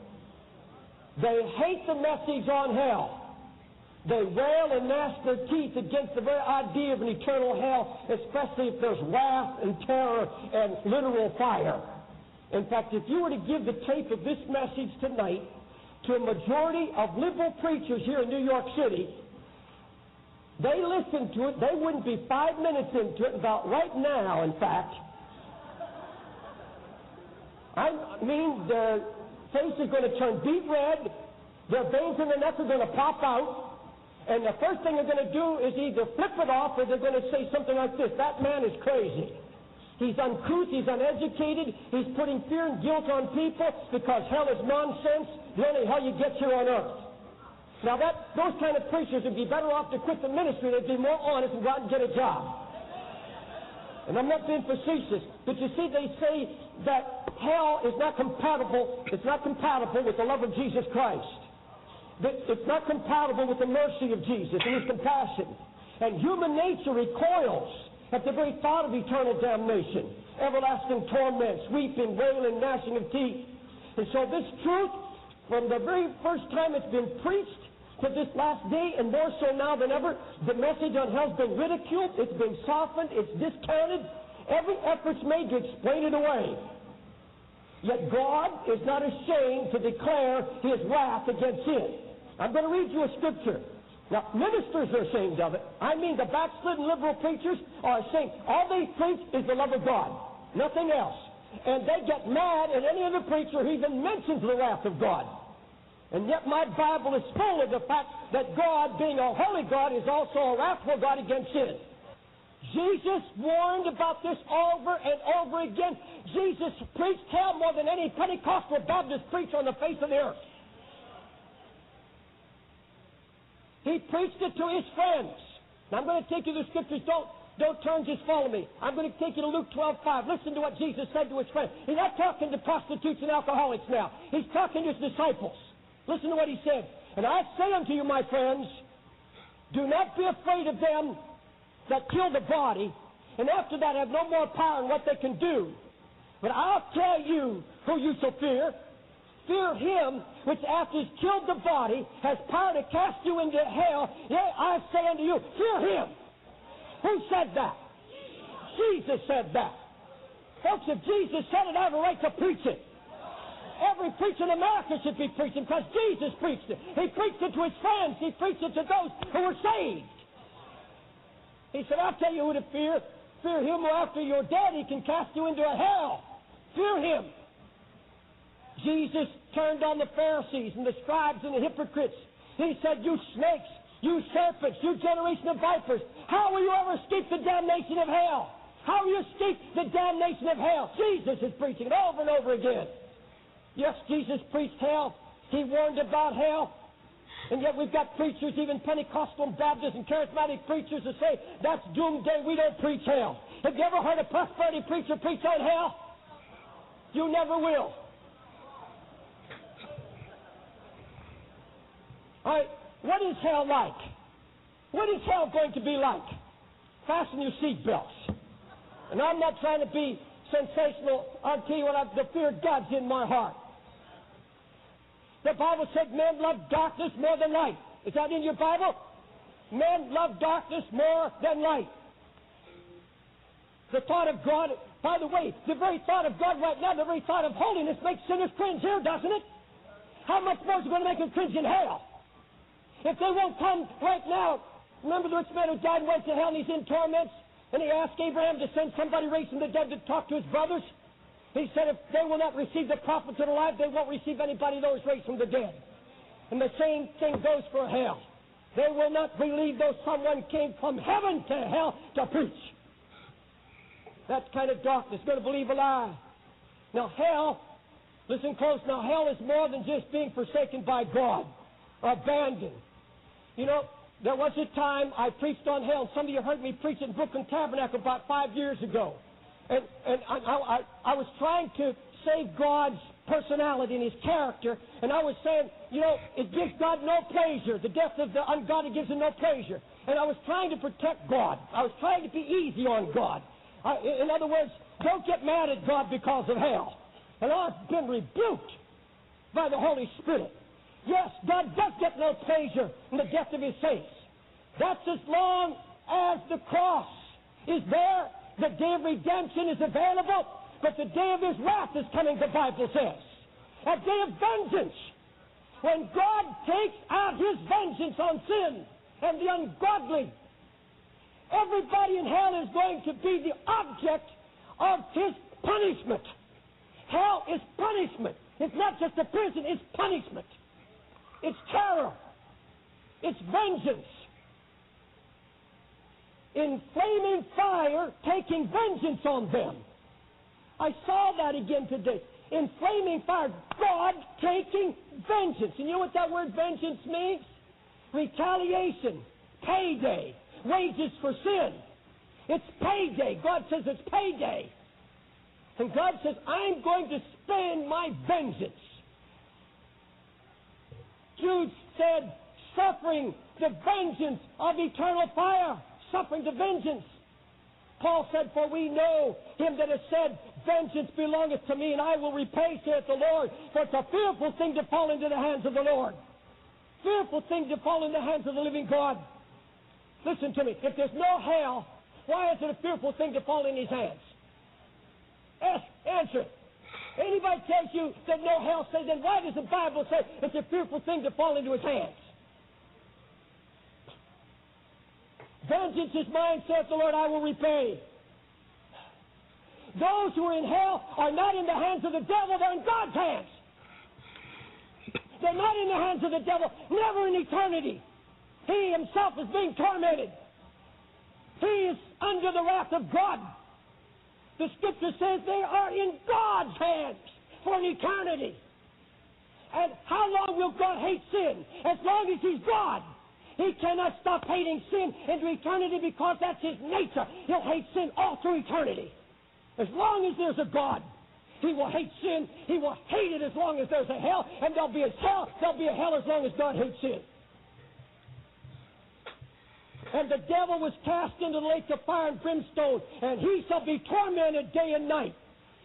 They hate the message on hell. They wail and gnash their teeth against the very idea of an eternal hell, especially if there's wrath and terror and literal fire. In fact, if you were to give the tape of this message tonight to a majority of liberal preachers here in New York City, they listened to it. They wouldn't be five minutes into it. About right now, in fact, I mean, their face is going to turn deep red. Their veins in the neck are going to pop out. And the first thing they're going to do is either flip it off or they're going to say something like this That man is crazy. He's uncouth, he's uneducated, he's putting fear and guilt on people because hell is nonsense. The only hell you get here on earth. Now that those kind of preachers would be better off to quit the ministry. They'd be more honest and go out and get a job. And I'm not being facetious, but you see, they say that hell is not compatible. It's not compatible with the love of Jesus Christ. It's not compatible with the mercy of Jesus and His compassion. And human nature recoils at the very thought of eternal damnation, everlasting torments, weeping, wailing, gnashing of teeth. And so this truth, from the very first time it's been preached, to this last day, and more so now than ever, the message on hell's been ridiculed, it's been softened, it's discounted. Every effort's made to explain it away. Yet God is not ashamed to declare his wrath against sin. I'm going to read you a scripture. Now, ministers are ashamed of it. I mean, the backslidden liberal preachers are ashamed. All they preach is the love of God, nothing else. And they get mad at any other preacher who even mentions the wrath of God. And yet my Bible is full of the fact that God, being a holy God, is also a wrathful God against sin. Jesus warned about this over and over again. Jesus preached hell more than any Pentecostal Baptist preacher on the face of the earth. He preached it to his friends. Now I'm going to take you to the scriptures. Don't don't turn, just follow me. I'm going to take you to Luke 12, 5. Listen to what Jesus said to his friends. He's not talking to prostitutes and alcoholics now. He's talking to his disciples. Listen to what he said. And I say unto you, my friends, do not be afraid of them that kill the body, and after that have no more power in what they can do. But I'll tell you who you shall fear. Fear him which after he's killed the body has power to cast you into hell. Yea, I say unto you, fear him. Who said that? Jesus said that. Folks, if Jesus said it, I have a right to preach it. Every preacher in America should be preaching because Jesus preached it. He preached it to his friends. He preached it to those who were saved. He said, I'll tell you who to fear. Fear him who after you're dead he can cast you into a hell. Fear him. Jesus turned on the Pharisees and the scribes and the hypocrites. He said, You snakes, You serpents, you generation of vipers, how will you ever escape the damnation of hell? How will you escape the damnation of hell? Jesus is preaching it over and over again. Yes, Jesus preached hell. He warned about hell. And yet we've got preachers, even Pentecostal and Baptist and charismatic preachers, that say that's doomsday. We don't preach hell. Have you ever heard a prosperity preacher preach on hell? You never will. All right, what is hell like? What is hell going to be like? Fasten your seatbelts. And I'm not trying to be sensational. I'll tell you what, I, the fear of God's in my heart. The Bible said men love darkness more than light. Is that in your Bible? Men love darkness more than light. The thought of God, by the way, the very thought of God right now, the very thought of holiness makes sinners cringe here, doesn't it? How much more is it going to make them cringe in hell? If they won't come right now, remember the rich man who died and went to hell and he's in torments? And he asked Abraham to send somebody raised from the dead to talk to his brothers. He said, if they will not receive the prophets that are alive, they won't receive anybody that was raised from the dead. And the same thing goes for hell. They will not believe though someone came from heaven to hell to preach. That kind of darkness going to believe a lie. Now hell, listen close. Now hell is more than just being forsaken by God abandoned. You know, there was a time I preached on hell. Some of you heard me preach in Brooklyn Tabernacle about five years ago. And, and I, I, I was trying to save God's personality and his character, and I was saying, you know, it gives God no pleasure. The death of the ungodly gives him no pleasure. And I was trying to protect God. I was trying to be easy on God. I, in other words, don't get mad at God because of hell. And I've been rebuked by the Holy Spirit. Yes, God does get no pleasure in the death of his saints. That's as long as the cross is there, the day of redemption is available, but the day of his wrath is coming, the Bible says. A day of vengeance. When God takes out his vengeance on sin and the ungodly, everybody in hell is going to be the object of his punishment. Hell is punishment. It's not just a prison, it's punishment. It's terror. It's vengeance. In flaming fire, taking vengeance on them. I saw that again today. In flaming fire, God taking vengeance. And you know what that word vengeance means? Retaliation, payday, wages for sin. It's payday. God says it's payday. And God says, I'm going to spend my vengeance. Jude said, suffering the vengeance of eternal fire. Suffering the vengeance. Paul said, For we know him that has said, Vengeance belongeth to me, and I will repay, saith the Lord. For it's a fearful thing to fall into the hands of the Lord. Fearful thing to fall in the hands of the living God. Listen to me. If there's no hell, why is it a fearful thing to fall in his hands? Ask, answer it. Anybody tells you that no hell says, then why does the Bible say it's a fearful thing to fall into his hands? Vengeance is mine, saith the Lord, I will repay. Those who are in hell are not in the hands of the devil, they're in God's hands. They're not in the hands of the devil, never in eternity. He himself is being tormented. He is under the wrath of God. The scripture says they are in God's hands for an eternity. And how long will God hate sin? As long as He's God. He cannot stop hating sin into eternity because that's His nature. He'll hate sin all through eternity. As long as there's a God, He will hate sin. He will hate it as long as there's a hell. And there'll be a hell. There'll be a hell as long as God hates sin. And the devil was cast into the lake of fire and brimstone, and he shall be tormented day and night.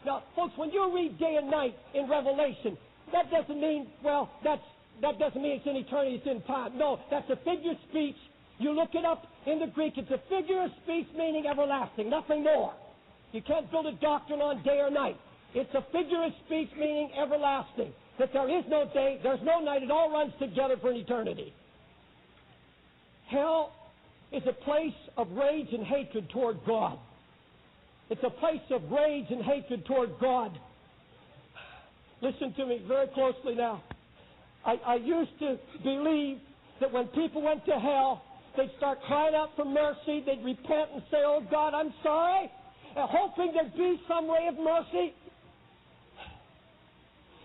Now, folks, when you read day and night in Revelation, that doesn't mean, well, that's, that doesn't mean it's in eternity, it's in time. No, that's a figure of speech. You look it up in the Greek, it's a figure of speech meaning everlasting, nothing more. You can't build a doctrine on day or night. It's a figure of speech meaning everlasting. That there is no day, there's no night, it all runs together for an eternity. Hell is a place of rage and hatred toward God. It's a place of rage and hatred toward God. Listen to me very closely now. I, I used to believe that when people went to hell, they'd start crying out for mercy, they'd repent and say, Oh God, I'm sorry, and hoping there'd be some way of mercy.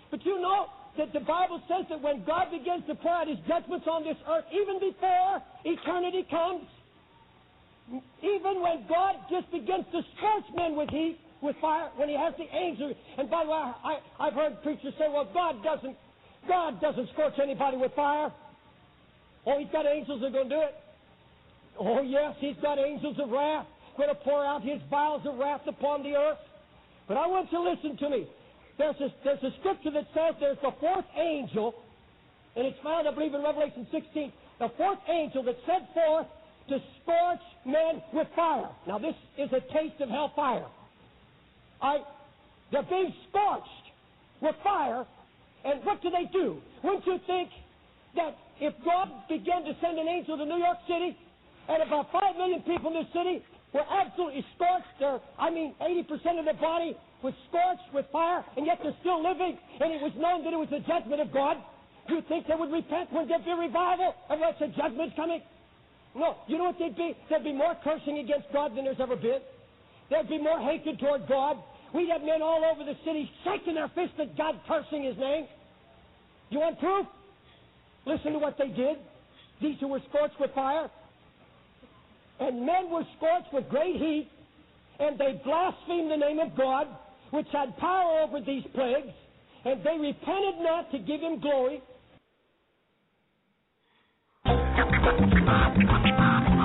But you know that the Bible says that when God begins to pour out his judgments on this earth, even before eternity comes, even when God just begins to scorch men with heat, with fire, when he has the angels, and by the way, I, I've heard preachers say, well, God doesn't, God doesn't scorch anybody with fire. Oh, he's got angels that are going to do it. Oh, yes, he's got angels of wrath going to pour out his vials of wrath upon the earth. But I want you to listen to me. There's a, there's a scripture that says there's the fourth angel, and it's found, I believe, in Revelation 16. The fourth angel that sent forth to scorch men with fire. Now, this is a taste of hellfire. I, they're being scorched with fire, and what do they do? Wouldn't you think that if God began to send an angel to New York City, and about 5 million people in this city were absolutely scorched, They're, I mean, 80% of their body was scorched with fire, and yet they're still living, and it was known that it was the judgment of God. You think they would repent? when there'd be revival unless the judgment's coming? No. You know what they'd be? There'd be more cursing against God than there's ever been. There'd be more hatred toward God. We'd have men all over the city shaking their fists at God, cursing His name. You want proof? Listen to what they did. These who were scorched with fire. And men were scorched with great heat, and they blasphemed the name of God, which had power over these plagues, and they repented not to give him glory.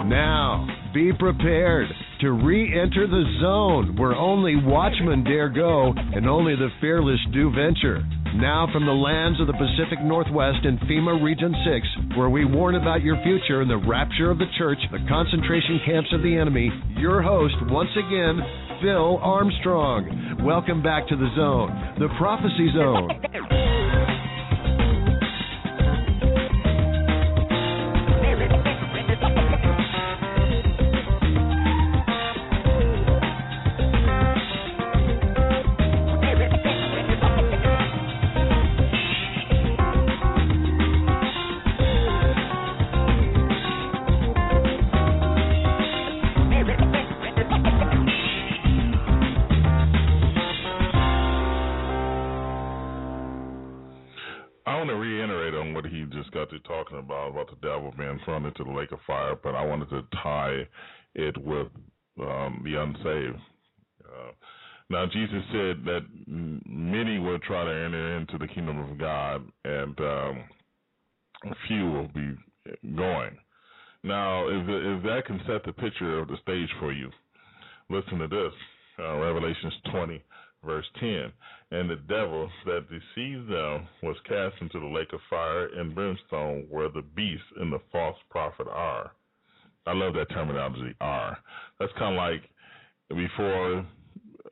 Now, be prepared to re enter the zone where only watchmen dare go and only the fearless do venture. Now, from the lands of the Pacific Northwest and FEMA Region 6, where we warn about your future and the rapture of the church, the concentration camps of the enemy, your host, once again, Phil Armstrong. Welcome back to the zone, the Prophecy Zone. thrown into the lake of fire, but I wanted to tie it with um, the unsaved. Uh, now, Jesus said that many will try to enter into the kingdom of God, and um, few will be going. Now, if, if that can set the picture of the stage for you, listen to this uh, Revelations 20, verse 10. And the devil that deceived them was cast into the lake of fire and brimstone, where the beast and the false prophet are. I love that terminology, are. That's kind of like before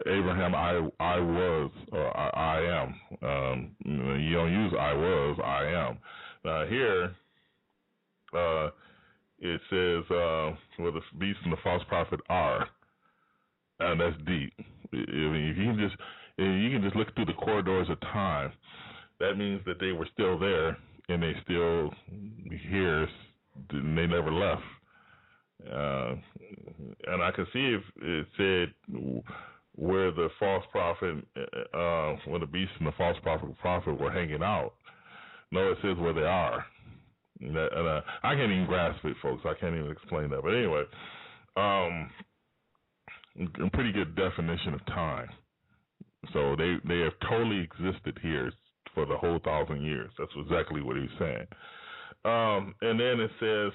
Abraham, I I was or I, I am. Um, you don't use I was, I am. Now here, uh, it says uh, where the beast and the false prophet are, and that's deep. I mean, if you can just you can just look through the corridors of time, that means that they were still there and they still here. And they never left. Uh, and I can see if it said where the false prophet, uh, where the beast and the false prophet, prophet were hanging out. No, it says where they are. And, and uh, I can't even grasp it, folks. I can't even explain that. But anyway, um, pretty good definition of time. So they they have totally existed here for the whole thousand years. That's exactly what he's saying. Um, and then it says,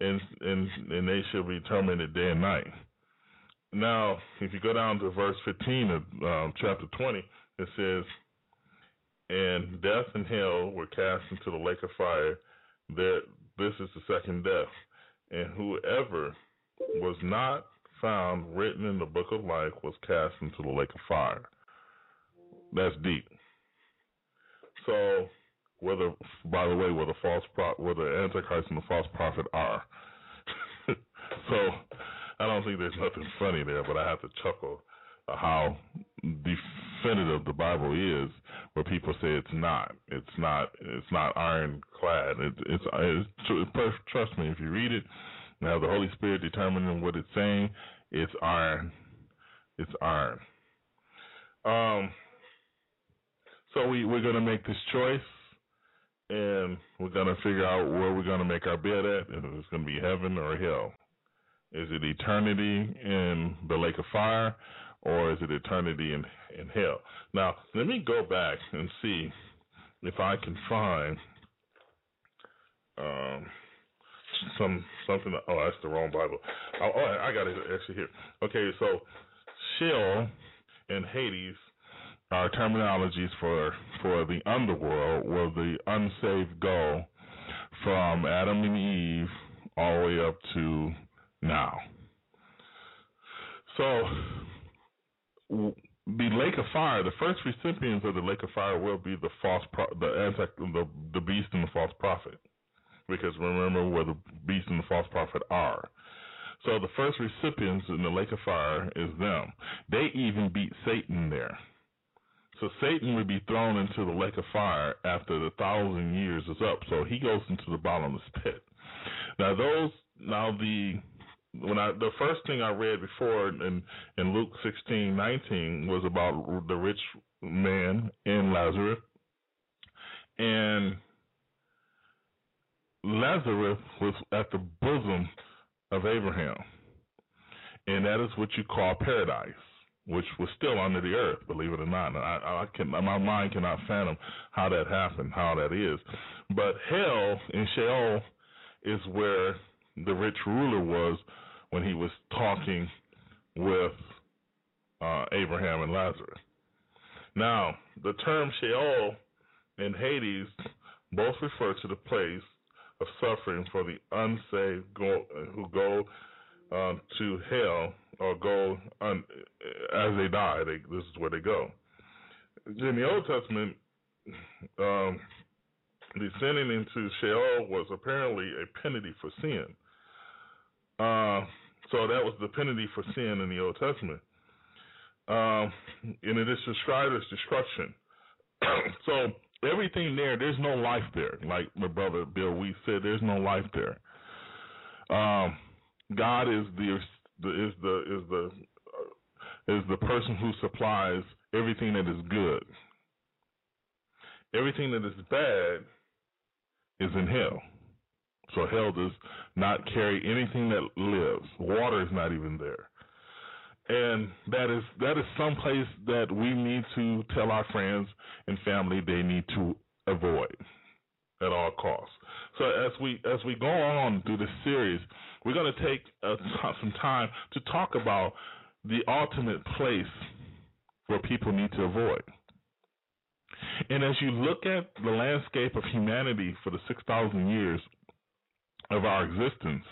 and and and they shall be tormented day and night. Now, if you go down to verse 15 of um, chapter 20, it says, "And death and hell were cast into the lake of fire. That this is the second death, and whoever was not found written in the book of life was cast into the lake of fire." That's deep. So, whether, by the way, where the false pro- Antichrist and the false prophet are. so, I don't think there's nothing funny there, but I have to chuckle how definitive the Bible is, where people say it's not. It's not. It's not ironclad. It, it's, it's trust me. If you read it, have the Holy Spirit determining what it's saying, it's iron. It's iron. Um. So we we're gonna make this choice, and we're gonna figure out where we're gonna make our bed at, if it's gonna be heaven or hell. Is it eternity in the lake of fire, or is it eternity in in hell? Now, let me go back and see if I can find um, some something. Oh, that's the wrong Bible. Oh, oh I got it actually here. Okay, so Sheol and Hades are terminologies for for the underworld, where the unsaved go from Adam and Eve all the way up to now. So the lake of fire, the first recipients of the lake of fire will be the false, pro- the anti, the the beast and the false prophet, because remember where the beast and the false prophet are. So the first recipients in the lake of fire is them. They even beat Satan there. So Satan mm. would be thrown into the lake of fire after the thousand years is up. So he goes into the bottomless pit. Now those now the when I the first thing I read before in in Luke sixteen nineteen was about the rich man and Lazarus, and Lazarus was at the bosom of Abraham, and that is what you call paradise, which was still under the earth, believe it or not. I, I can my mind cannot fathom how that happened, how that is, but hell in Sheol is where the rich ruler was when he was talking with uh, Abraham and Lazarus. Now, the term Sheol and Hades both refer to the place of suffering for the unsaved go, who go uh, to hell or go un, as they die. They, this is where they go. In the Old Testament, um, descending into Sheol was apparently a penalty for sin. Uh, so that was the penalty for sin in the Old Testament. Um, and it is described as destruction. so everything there, there's no life there. Like my brother Bill we said, there's no life there. Um, God is the, the is the is the uh, is the person who supplies everything that is good. Everything that is bad is in hell. So hell does not carry anything that lives. Water is not even there. And that is that is some place that we need to tell our friends and family they need to avoid at all costs. So as we as we go on through this series, we're going to take uh, some time to talk about the ultimate place where people need to avoid. And as you look at the landscape of humanity for the 6,000 years of our existence,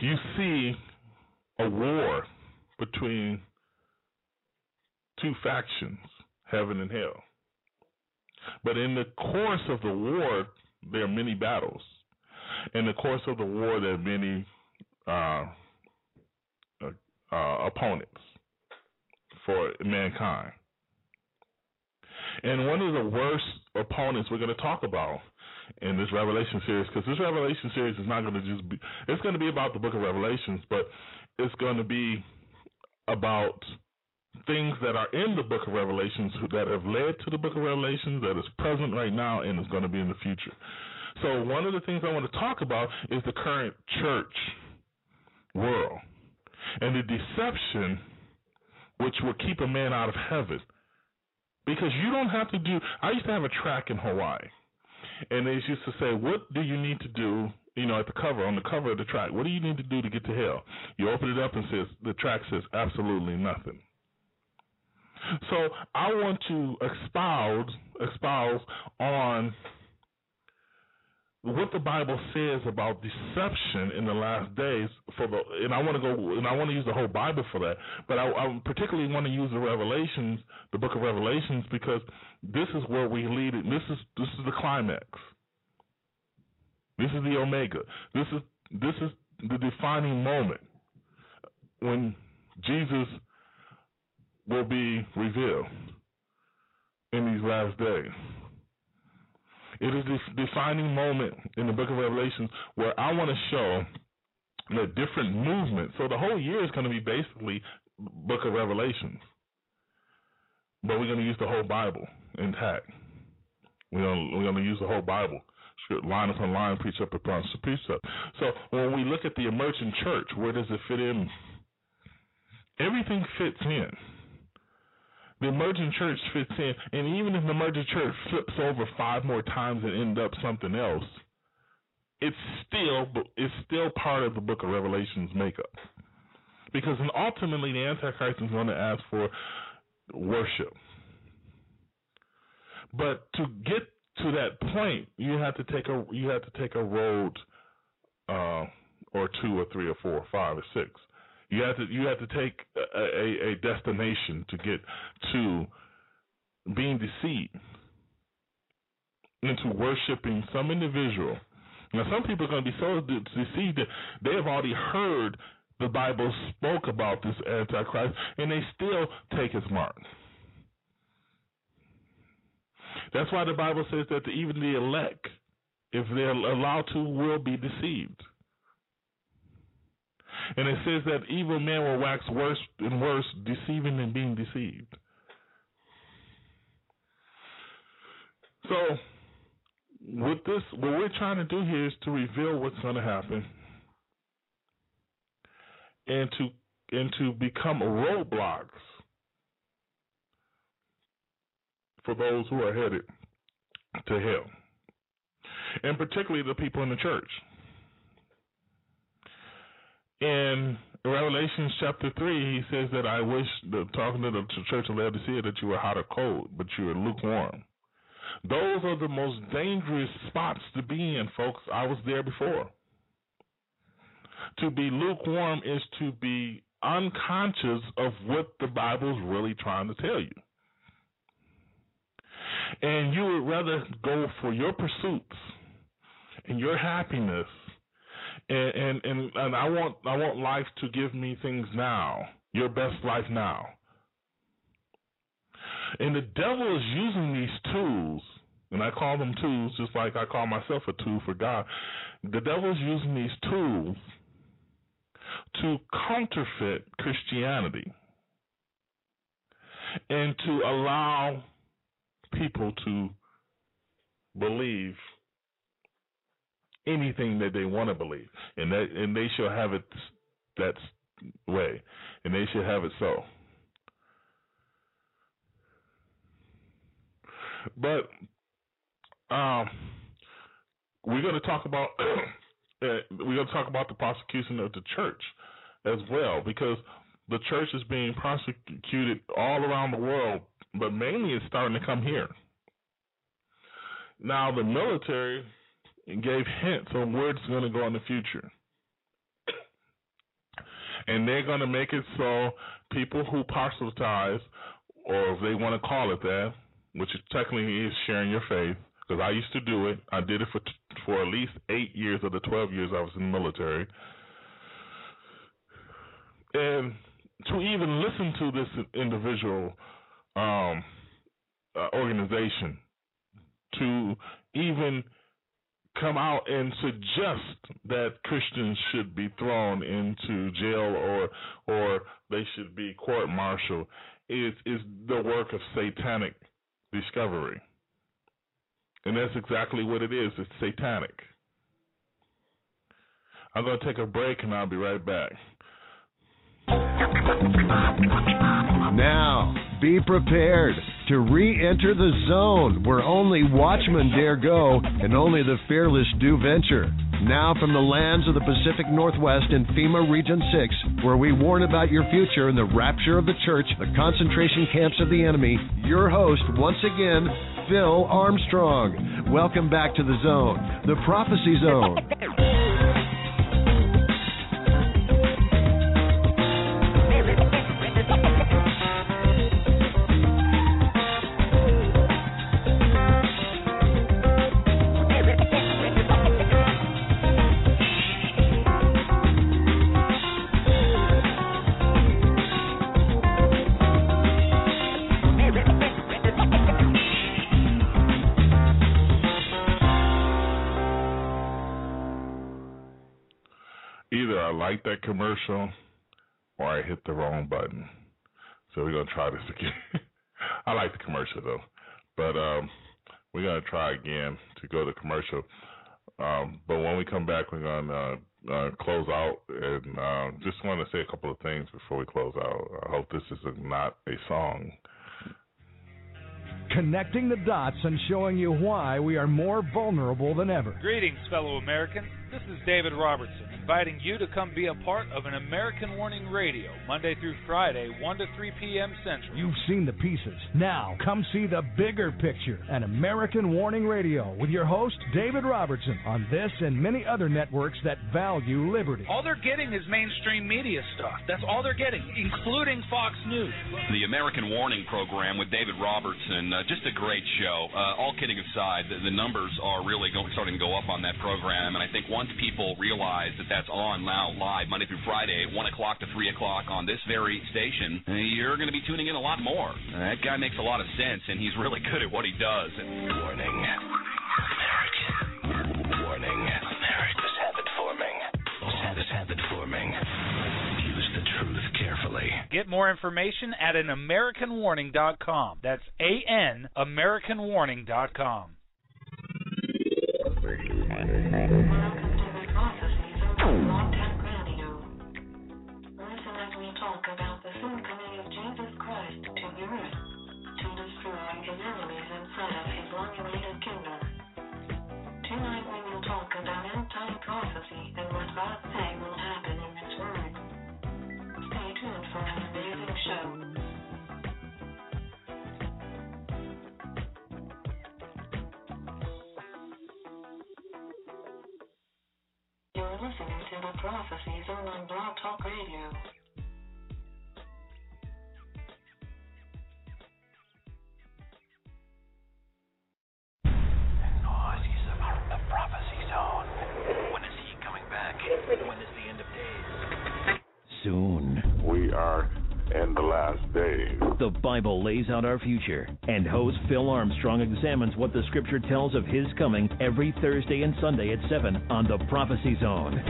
you see a war between two factions, heaven and hell. But in the course of the war, there are many battles. In the course of the war, there are many uh, uh, uh, opponents for mankind. And one of the worst opponents we're going to talk about in this Revelation series because this Revelation series is not going to just be, it's going to be about the book of Revelations, but it's going to be about things that are in the book of Revelations that have led to the book of Revelations that is present right now and is going to be in the future. So one of the things I want to talk about is the current church world and the deception which will keep a man out of heaven. Because you don't have to do I used to have a track in Hawaii and they used to say, "What do you need to do?" You know, at the cover on the cover of the track, what do you need to do to get to hell? You open it up and says the track says absolutely nothing. So I want to expound expound on what the Bible says about deception in the last days for the and I want to go and I want to use the whole Bible for that, but I, I particularly want to use the Revelations, the Book of Revelations, because this is where we lead it. This is this is the climax. This is the omega. This is this is the defining moment when Jesus will be revealed in these last days. It is this defining moment in the book of Revelation where I want to show the different movements. So the whole year is going to be basically book of Revelations. But we're going to use the whole Bible intact. We're going to, we're going to use the whole Bible. Line upon line, precept upon precept. So when we look at the emerging church, where does it fit in? Everything fits in. The emerging church fits in, and even if the emerging church flips over five more times and end up something else, it's still it's still part of the Book of Revelation's makeup. Because ultimately, the Antichrist is going to ask for worship. But to get to that point, you have to take a you have to take a road, uh, or two, or three, or four, or five, or six. You have to you have to take a, a, a destination to get to being deceived into worshiping some individual. Now, some people are going to be so deceived that they have already heard the Bible spoke about this Antichrist, and they still take his mark. That's why the Bible says that even the elect, if they're allowed to, will be deceived. And it says that evil men will wax worse and worse, deceiving and being deceived. So, with this, what we're trying to do here is to reveal what's going to happen and to and to become roadblocks for those who are headed to hell, and particularly the people in the church. In Revelation chapter 3, he says that I wish, talking to the church of Laodicea, that you were hot or cold, but you were lukewarm. Those are the most dangerous spots to be in, folks. I was there before. To be lukewarm is to be unconscious of what the Bible is really trying to tell you. And you would rather go for your pursuits and your happiness and, and and and I want I want life to give me things now, your best life now. And the devil is using these tools, and I call them tools just like I call myself a tool for God. The devil is using these tools to counterfeit Christianity and to allow people to believe anything that they want to believe, and that and they shall have it that way, and they should have it so. But um, we're going to talk about uh, we're going to talk about the prosecution of the church as well, because the church is being prosecuted all around the world, but mainly it's starting to come here. Now the military and gave hints on where it's going to go in the future. And they're going to make it so people who proselytize, or if they want to call it that, which technically is sharing your faith, because I used to do it. I did it for for at least eight years of the twelve years I was in the military. And to even listen to this individual um, uh, organization, to even come out and suggest that Christians should be thrown into jail or or they should be court martialed is is the work of satanic discovery. And that's exactly what it is. It's satanic. I'm going to take a break and I'll be right back. Now, be prepared to re enter the zone where only watchmen dare go and only the fearless do venture. Now, from the lands of the Pacific Northwest in FEMA Region 6, where we warn about your future and the rapture of the church, the concentration camps of the enemy, your host, once again, Phil Armstrong. Welcome back to the zone, the prophecy zone. like that commercial or I hit the wrong button. So we're gonna try this again. I like the commercial though, but um, we're gonna try again to go to commercial. Um, but when we come back, we're gonna uh, uh, close out, and uh, just want to say a couple of things before we close out. I hope this is a, not a song. Connecting the dots and showing you why we are more vulnerable than ever. Greetings, fellow Americans. This is David Robertson inviting you to come be a part of an American Warning Radio, Monday through Friday, 1 to 3 p.m. Central. You've seen the pieces. Now, come see the bigger picture. An American Warning Radio with your host, David Robertson, on this and many other networks that value liberty. All they're getting is mainstream media stuff. That's all they're getting, including Fox News. The American Warning Program with David Robertson, uh, just a great show. Uh, all kidding aside, the, the numbers are really going, starting to go up on that program, and I think once people realize that that's on now live Monday through Friday, 1 o'clock to 3 o'clock on this very station, you're going to be tuning in a lot more. that guy makes a lot of sense, and he's really good at what he does. Warning. American. Warning. America's habit forming. Habit, habit forming. Use the truth carefully. Get more information at an AmericanWarning.com. That's A-N, AmericanWarning.com. talk about the soon coming of Jesus Christ to the earth to destroy his enemies and set up his long-awaited kingdom. Tonight we will talk about end-time prophecy and what God say will happen in His Word. Stay tuned for an amazing show. Listening to the Prophecy Zone on Blog Talk Radio. Prophecy Zone. When is he coming back? When is the end of days? Soon. We are in the last days. The Bible lays out our future, and host Phil Armstrong examines what the scripture tells of his coming every Thursday and Sunday at 7 on The Prophecy Zone.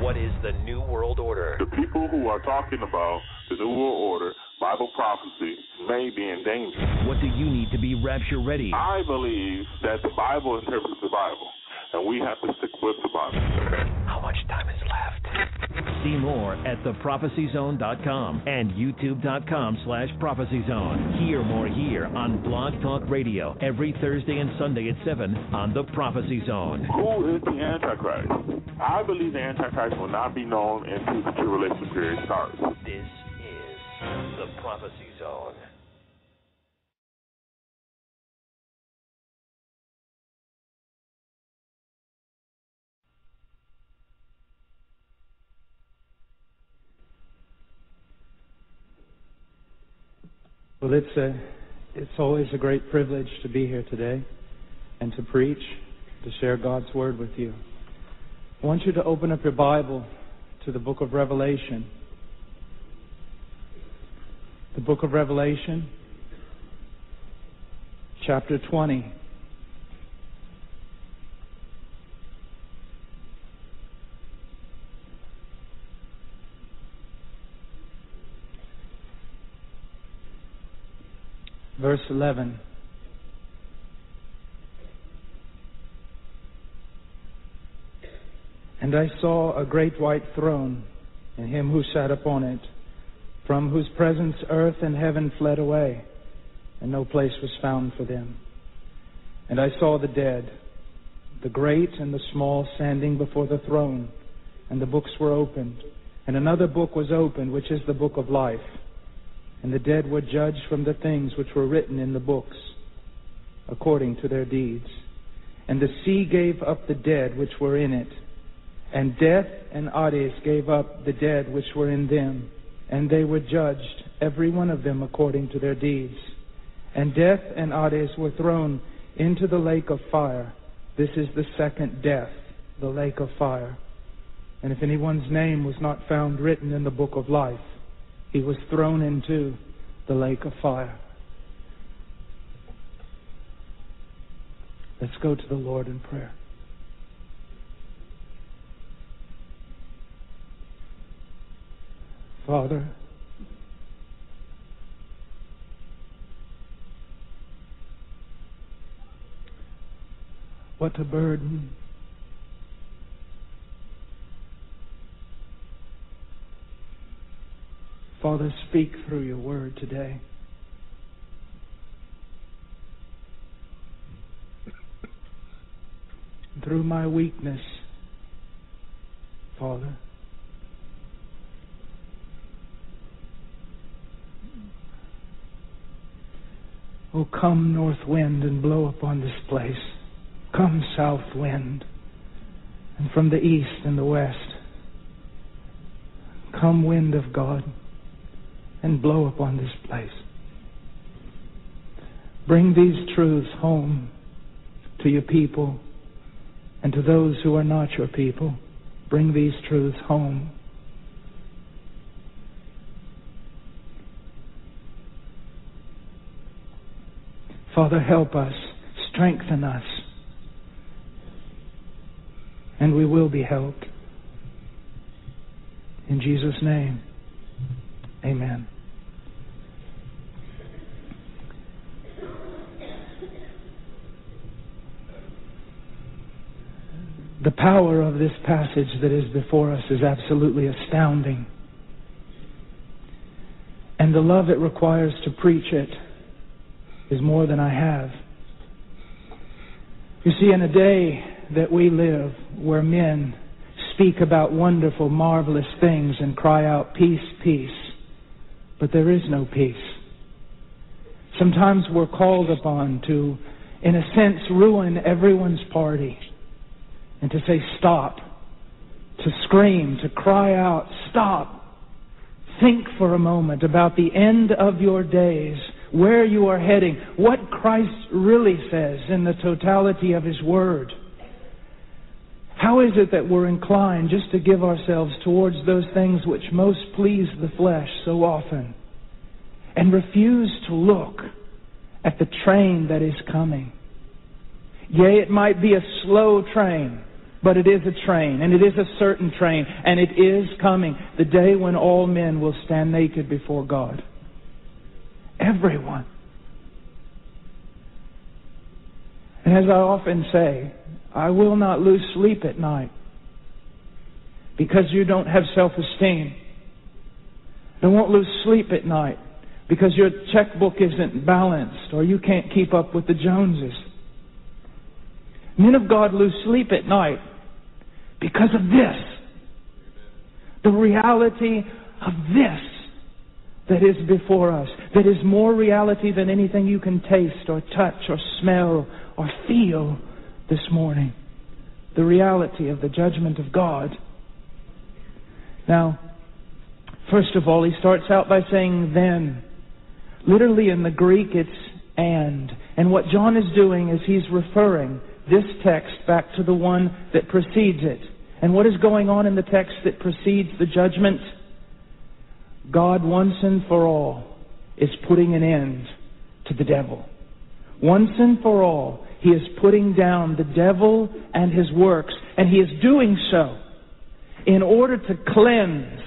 What is the New World Order? The people who are talking about the New World Order, Bible prophecy, may be in danger. What do you need to be rapture ready? I believe that the Bible interprets the Bible, and we have to stick with the Bible. How much time is left? See more at theprophecyzone.com and youtube.com slash prophecyzone. Hear more here on Blog Talk Radio every Thursday and Sunday at 7 on The Prophecy Zone. Who is the Antichrist? I believe the Antichrist will not be known until the tribulation period starts. This is The Prophecy Zone. Well, it's a, it's always a great privilege to be here today and to preach, to share God's word with you. I want you to open up your Bible to the book of Revelation. The book of Revelation, chapter 20. Verse 11. And I saw a great white throne, and him who sat upon it, from whose presence earth and heaven fled away, and no place was found for them. And I saw the dead, the great and the small, standing before the throne, and the books were opened. And another book was opened, which is the book of life. And the dead were judged from the things which were written in the books, according to their deeds. And the sea gave up the dead which were in it, and death and Hades gave up the dead which were in them, and they were judged, every one of them according to their deeds. And death and Hades were thrown into the lake of fire. This is the second death, the lake of fire. And if anyone's name was not found written in the book of life, he was thrown into the lake of fire. Let's go to the Lord in prayer. Father. What a burden. Father, speak through your word today. Through my weakness, Father. Oh, come, north wind, and blow upon this place. Come, south wind, and from the east and the west. Come, wind of God, and blow upon this place. Bring these truths home to your people and to those who are not your people. Bring these truths home. Father, help us, strengthen us, and we will be helped. In Jesus' name, amen. The power of this passage that is before us is absolutely astounding. And the love it requires to preach it is more than I have. You see, in a day that we live where men speak about wonderful, marvelous things and cry out, Peace, peace, but there is no peace. Sometimes we're called upon to, in a sense, ruin everyone's party and to say, Stop, to scream, to cry out, Stop. Think for a moment about the end of your days where you are heading, what Christ really says in the totality of His Word. How is it that we're inclined just to give ourselves towards those things which most please the flesh so often and refuse to look at the train that is coming? Yea, it might be a slow train, but it is a train, and it is a certain train, and it is coming, the day when all men will stand naked before God. Everyone. And as I often say, I will not lose sleep at night because you don't have self esteem. I won't lose sleep at night because your checkbook isn't balanced or you can't keep up with the Joneses. Men of God lose sleep at night because of this. The reality of this that is before us, that is more reality than anything you can taste or touch or smell or feel this morning. The reality of the judgment of God. Now, first of all, he starts out by saying then. Literally in the Greek, it's and. And what John is doing is he's referring this text back to the one that precedes it. And what is going on in the text that precedes the judgment? God once and for all is putting an end to the devil. Once and for all, he is putting down the devil and his works, and he is doing so in order to cleanse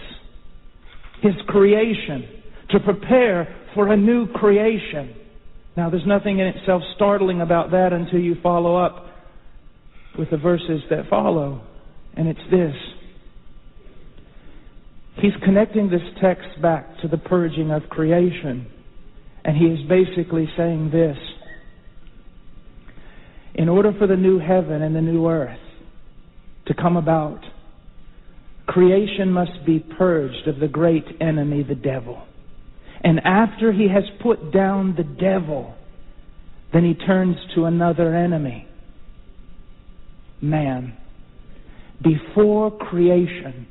his creation, to prepare for a new creation. Now, there's nothing in itself startling about that until you follow up with the verses that follow, and it's this. He's connecting this text back to the purging of creation, and he is basically saying this in order for the new heaven and the new earth to come about, creation must be purged of the great enemy, the devil. And after he has put down the devil, then he turns to another enemy, man. Before creation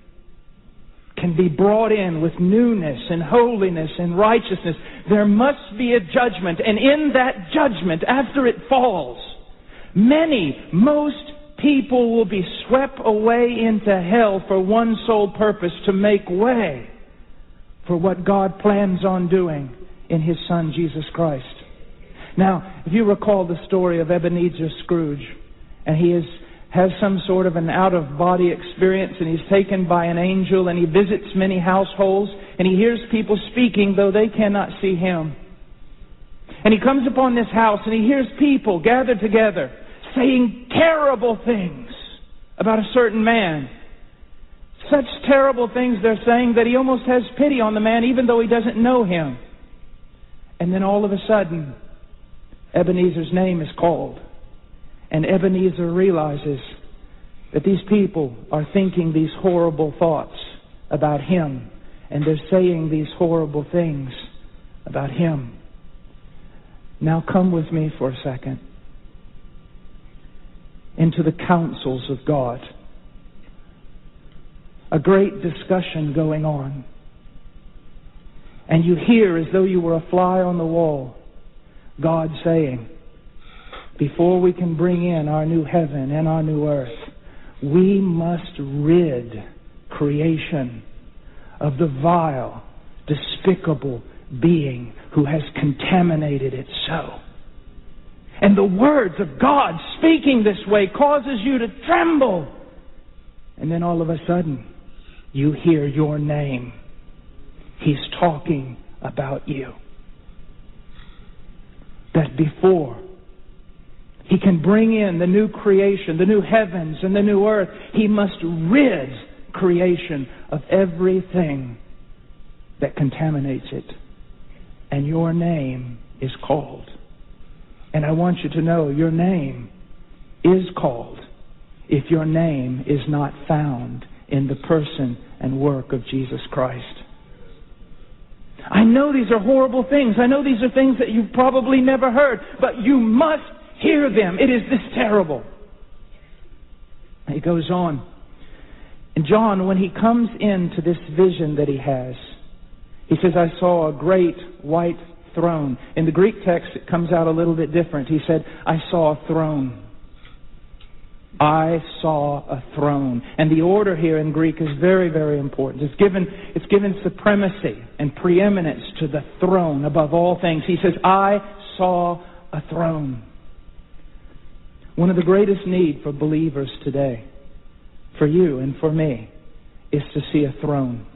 can be brought in with newness and holiness and righteousness, there must be a judgment. And in that judgment, after it falls, Many, most people will be swept away into hell for one sole purpose to make way for what God plans on doing in His Son, Jesus Christ. Now, if you recall the story of Ebenezer Scrooge, and he is, has some sort of an out of body experience, and he's taken by an angel, and he visits many households, and he hears people speaking though they cannot see him. And he comes upon this house and he hears people gathered together saying terrible things about a certain man. Such terrible things they're saying that he almost has pity on the man even though he doesn't know him. And then all of a sudden, Ebenezer's name is called. And Ebenezer realizes that these people are thinking these horrible thoughts about him. And they're saying these horrible things about him. Now come with me for a second into the counsels of God. A great discussion going on. And you hear, as though you were a fly on the wall, God saying, before we can bring in our new heaven and our new earth, we must rid creation of the vile, despicable being who has contaminated it so. And the words of God speaking this way causes you to tremble. And then all of a sudden, you hear your name. He's talking about you. That before he can bring in the new creation, the new heavens and the new earth, he must rid creation of everything that contaminates it. And your name is called. And I want you to know your name is called if your name is not found in the person and work of Jesus Christ. I know these are horrible things. I know these are things that you've probably never heard, but you must hear them. It is this terrible. He goes on. And John, when he comes into this vision that he has, he says, I saw a great white throne. In the Greek text, it comes out a little bit different. He said, I saw a throne. I saw a throne. And the order here in Greek is very, very important. It's given, it's given supremacy and preeminence to the throne above all things. He says, I saw a throne. One of the greatest need for believers today, for you and for me, is to see a throne.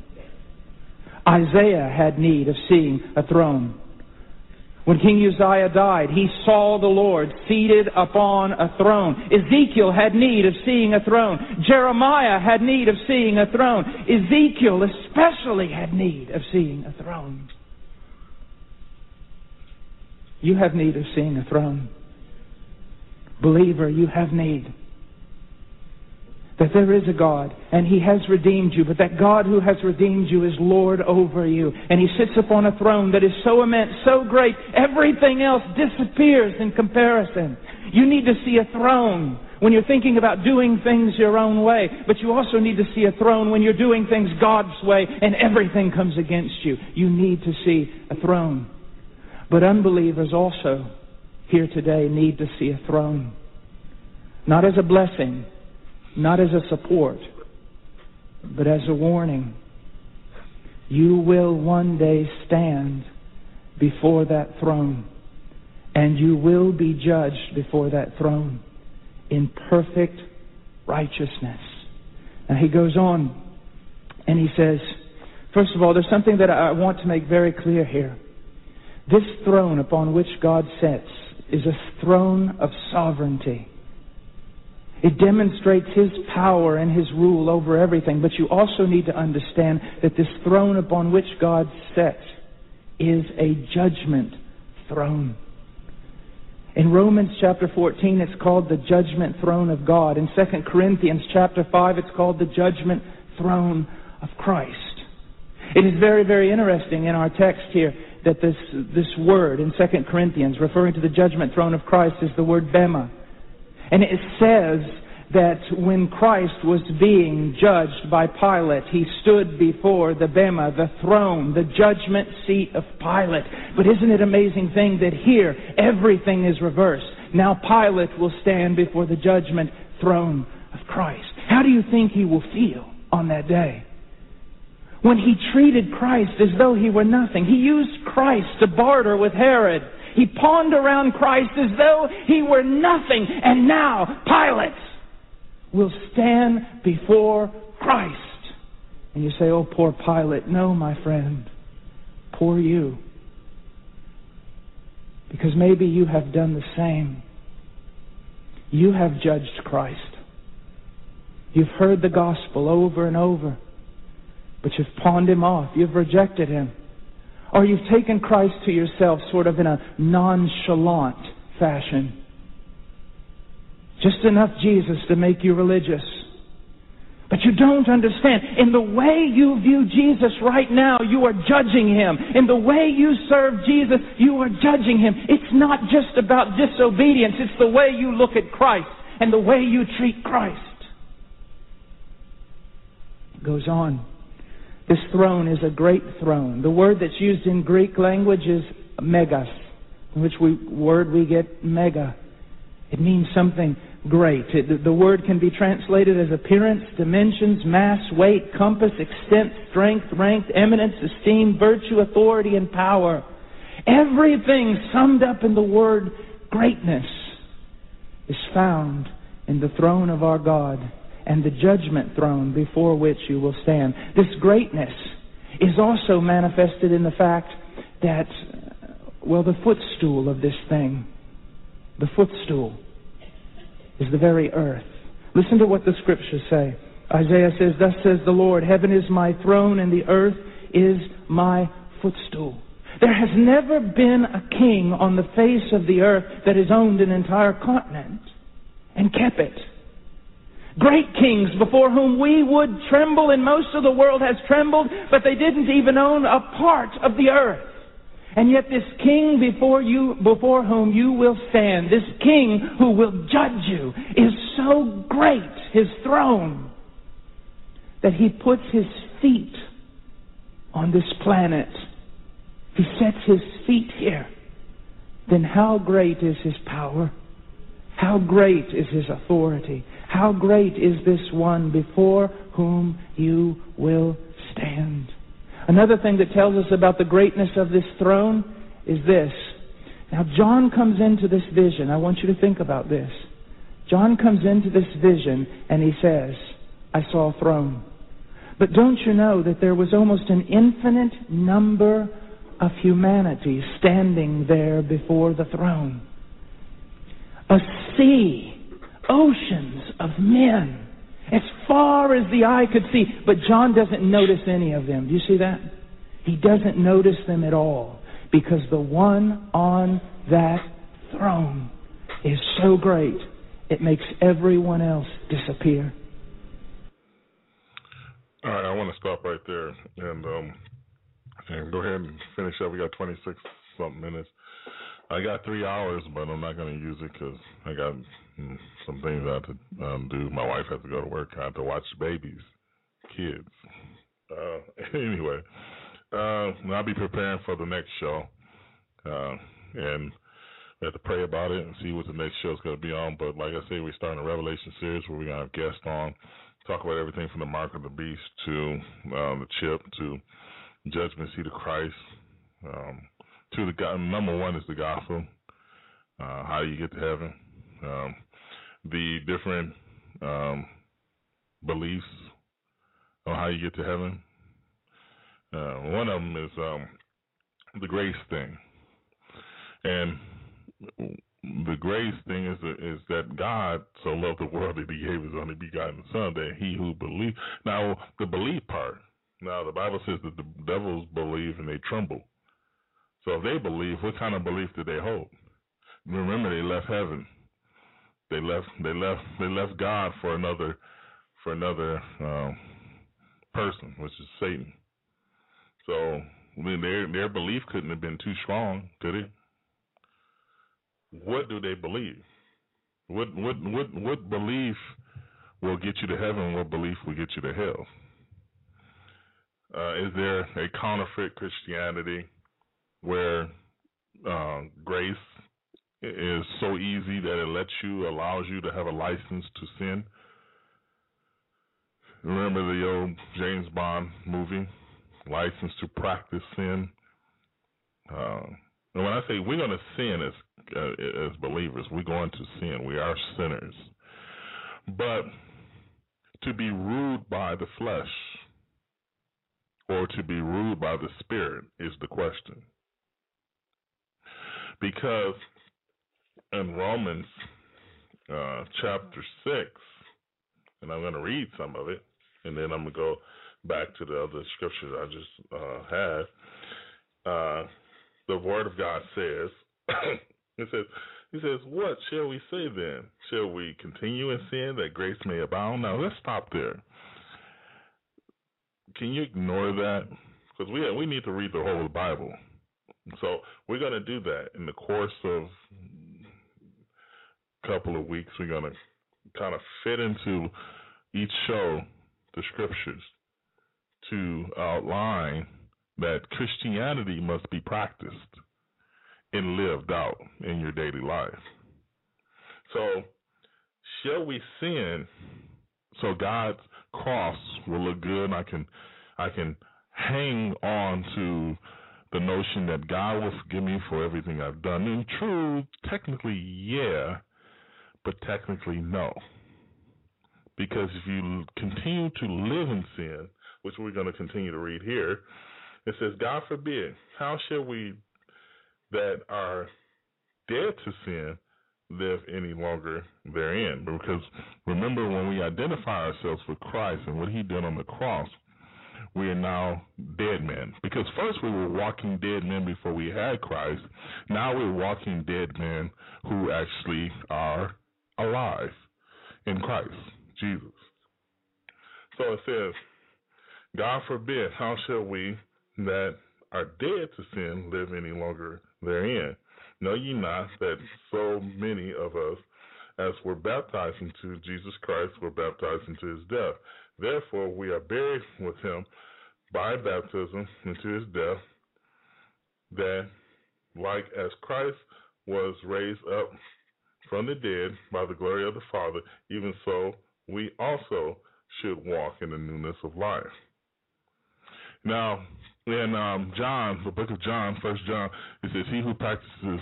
Isaiah had need of seeing a throne. When King Uzziah died, he saw the Lord seated upon a throne. Ezekiel had need of seeing a throne. Jeremiah had need of seeing a throne. Ezekiel especially had need of seeing a throne. You have need of seeing a throne. Believer, you have need that there is a God and He has redeemed you, but that God who has redeemed you is Lord over you. And He sits upon a throne that is so immense, so great, everything else disappears in comparison. You need to see a throne when you're thinking about doing things your own way, but you also need to see a throne when you're doing things God's way and everything comes against you. You need to see a throne. But unbelievers also here today need to see a throne. Not as a blessing, not as a support, but as a warning. You will one day stand before that throne, and you will be judged before that throne in perfect righteousness. Now he goes on and he says, first of all, there's something that I want to make very clear here. This throne upon which God sits is a throne of sovereignty. It demonstrates His power and His rule over everything. But you also need to understand that this throne upon which God sits is a judgment throne. In Romans chapter 14, it's called the judgment throne of God. In 2 Corinthians chapter 5, it's called the judgment throne of Christ. It is very, very interesting in our text here that this, this word in 2 Corinthians, referring to the judgment throne of Christ, is the word bema. And it says that when Christ was being judged by Pilate, he stood before the Bema, the throne, the judgment seat of Pilate. But isn't it amazing thing that here everything is reversed? Now Pilate will stand before the judgment throne of Christ. How do you think he will feel on that day? When he treated Christ as though he were nothing. He used Christ to barter with Herod. He pawned around Christ as though he were nothing. And now Pilate will stand before Christ And you say, oh, poor Pilate. No, my friend. Poor you. Because maybe you have done the same. You have judged Christ. You've heard the gospel over and over, but you've pawned him off. You've rejected him. Or you've taken Christ to yourself sort of in a nonchalant fashion. Just enough Jesus to make you religious. But you don't understand. In the way you view Jesus right now, you are judging him. In the way you serve Jesus, you are judging him. It's not just about disobedience, it's the way you look at Christ and the way you treat Christ. It goes on. This throne is a great throne. The word that's used in Greek language is megas, which we, word we get mega. It means something great. It, the word can be translated as appearance, dimensions, mass, weight, compass, extent, strength, rank, eminence, esteem, virtue, authority, and power. Everything summed up in the word greatness is found in the throne of our God and the judgment throne before which you will stand. This greatness is also manifested in the fact that, well, the footstool of this thing, the footstool, is the very earth. Listen to what the scriptures say. Isaiah says, Thus says the Lord, Heaven is my throne, and the earth is my footstool. There has never been a king on the face of the earth that has owned an entire continent and kept it. Great kings before whom we would tremble, and most of the world has trembled, but they didn't even own a part of the earth. And yet this king before you, before whom you will stand, this king who will judge you, is so great, his throne, that he puts his feet on this planet. He sets his feet here. Then how great is his power? How great is his authority? How great is this one before whom you will stand? Another thing that tells us about the greatness of this throne is this. Now, John comes into this vision. I want you to think about this. John comes into this vision and he says, I saw a throne. But don't you know that there was almost an infinite number of humanity standing there before the throne? A sea, oceans of men as far as the eye could see. But John doesn't notice any of them. Do you see that? He doesn't notice them at all because the one on that throne is so great it makes everyone else disappear. All right, I want to stop right there and um, and go ahead and finish up. We got 26 something minutes. I got three hours, but I'm not going to use it because I got mm, some things I have to um, do. My wife has to go to work. I have to watch babies, kids. Uh, anyway, uh, I'll be preparing for the next show, uh, and we have to pray about it and see what the next show is going to be on. But like I say, we're starting a Revelation series where we're going to have guests on, talk about everything from the mark of the beast to um, the chip to judgment seat of Christ. Um, to the God, number one is the gospel. Uh, how do you get to heaven? Um, the different um, beliefs on how you get to heaven. Uh, one of them is um, the grace thing, and the grace thing is is that God so loved the world that He gave His only begotten Son, that he who believes. Now the belief part. Now the Bible says that the devils believe and they tremble. So if they believe, what kind of belief did they hold? Remember, they left heaven. They left. They left. They left God for another, for another um, person, which is Satan. So their their belief couldn't have been too strong, could it? What do they believe? What what what what belief will get you to heaven? What belief will get you to hell? Uh, is there a counterfeit Christianity where uh, grace is so easy that it lets you, allows you to have a license to sin. Remember the old James Bond movie, License to Practice Sin? Uh, and when I say we're going to sin as uh, as believers, we're going to sin. We are sinners. But to be ruled by the flesh or to be ruled by the Spirit is the question. Because in Romans uh, chapter 6, and I'm going to read some of it, and then I'm going to go back to the other scriptures I just uh, had. Uh, the Word of God says, it says, he says, What shall we say then? Shall we continue in sin that grace may abound? Now let's stop there. Can you ignore that? Because we we need to read the whole Bible. So we're going to do that in the course of a couple of weeks. We're going to kind of fit into each show the scriptures to outline that Christianity must be practiced and lived out in your daily life. So, shall we sin so God's cross will look good and I can I can hang on to the notion that God will forgive me for everything I've done. In truth, technically yeah, but technically no. Because if you continue to live in sin, which we're going to continue to read here, it says, God forbid, how shall we that are dead to sin live any longer therein. Because remember, when we identify ourselves with Christ and what He did on the cross, we are now dead men. Because first we were walking dead men before we had Christ. Now we're walking dead men who actually are alive in Christ, Jesus. So it says, God forbid, how shall we that are dead to sin live any longer therein. Know ye not that so many of us as were baptized into Jesus Christ were baptized into his death? Therefore we are buried with him by baptism into his death, that like as Christ was raised up from the dead by the glory of the Father, even so we also should walk in the newness of life. Now, in um, John, the book of John, First John, it says, "He who practices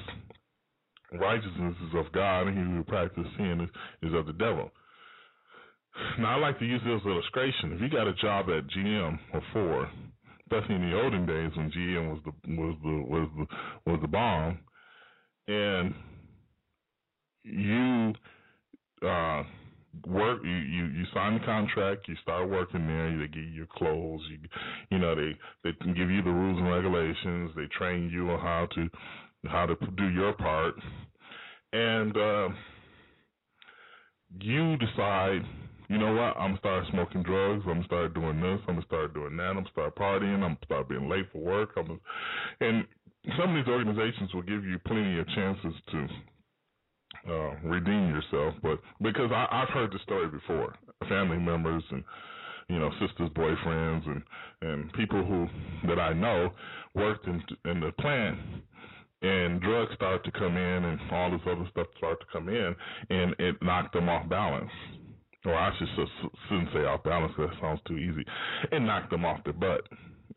righteousness is of God, and he who practices sin is, is of the devil." Now, I like to use this illustration. If you got a job at GM or Ford, especially in the olden days when GM was the was the was the was the bomb, and you uh, work you, you you sign the contract you start working there they give you your clothes you you know they they give you the rules and regulations they train you on how to how to do your part and uh you decide you know what i'm gonna start smoking drugs i'm gonna start doing this i'm gonna start doing that i'm gonna start partying i'm gonna start being late for work i'm and some of these organizations will give you plenty of chances to uh, redeem yourself. But because I, I've heard the story before, family members and you know sisters, boyfriends, and and people who that I know worked in in the plant. And drugs start to come in, and all this other stuff start to come in, and it knocked them off balance. Or I should shouldn't say off balance. because That sounds too easy. It knocked them off their butt,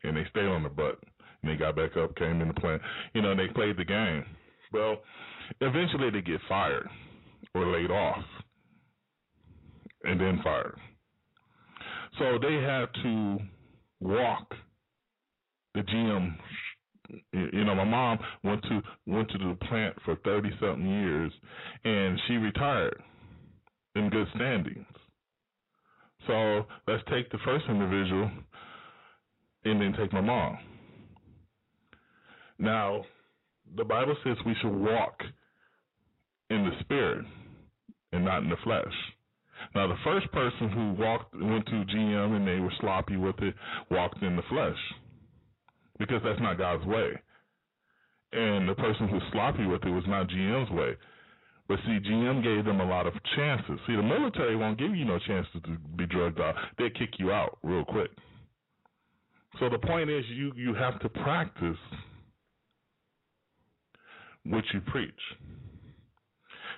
and they stayed on the butt. And they got back up, came in the plant. You know, and they played the game. Well, Eventually, they get fired or laid off and then fired. So they had to walk the GM. You know, my mom went to went to the plant for thirty something years, and she retired in good standings. So let's take the first individual, and then take my mom. Now, the Bible says we should walk in the spirit and not in the flesh. Now, the first person who walked went to GM and they were sloppy with it walked in the flesh because that's not God's way. And the person who's sloppy with it was not GM's way. But see, GM gave them a lot of chances. See, the military won't give you no chances to be drugged out. They kick you out real quick. So the point is, you you have to practice what you preach.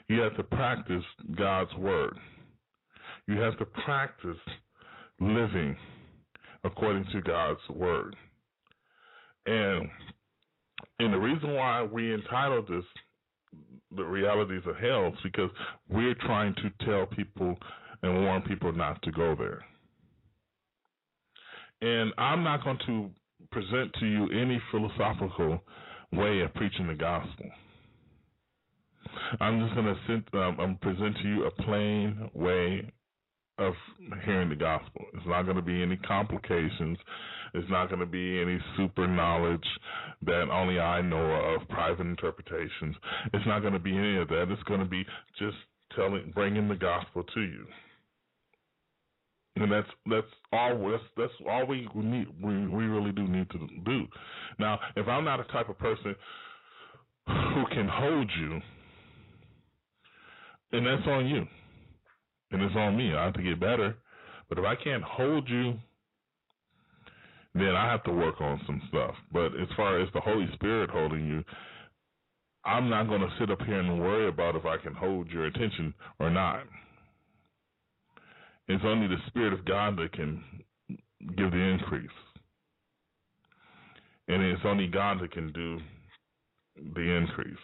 You have to practice God's word. You have to practice living according to God's word. And and the reason why we entitled this the realities of hell because we're trying to tell people and warn people not to go there. And I'm not going to present to you any philosophical way of preaching the gospel. I'm just going to um, present to you a plain way of hearing the gospel. It's not going to be any complications. It's not going to be any super knowledge that only I know of, private interpretations. It's not going to be any of that. It's going to be just telling, bringing the gospel to you. And that's that's all that's that's all we need we we really do need to do. Now, if I'm not a type of person who can hold you, and that's on you and it's on me. I have to get better. But if I can't hold you, then I have to work on some stuff. But as far as the Holy Spirit holding you, I'm not going to sit up here and worry about if I can hold your attention or not. It's only the Spirit of God that can give the increase. And it's only God that can do the increase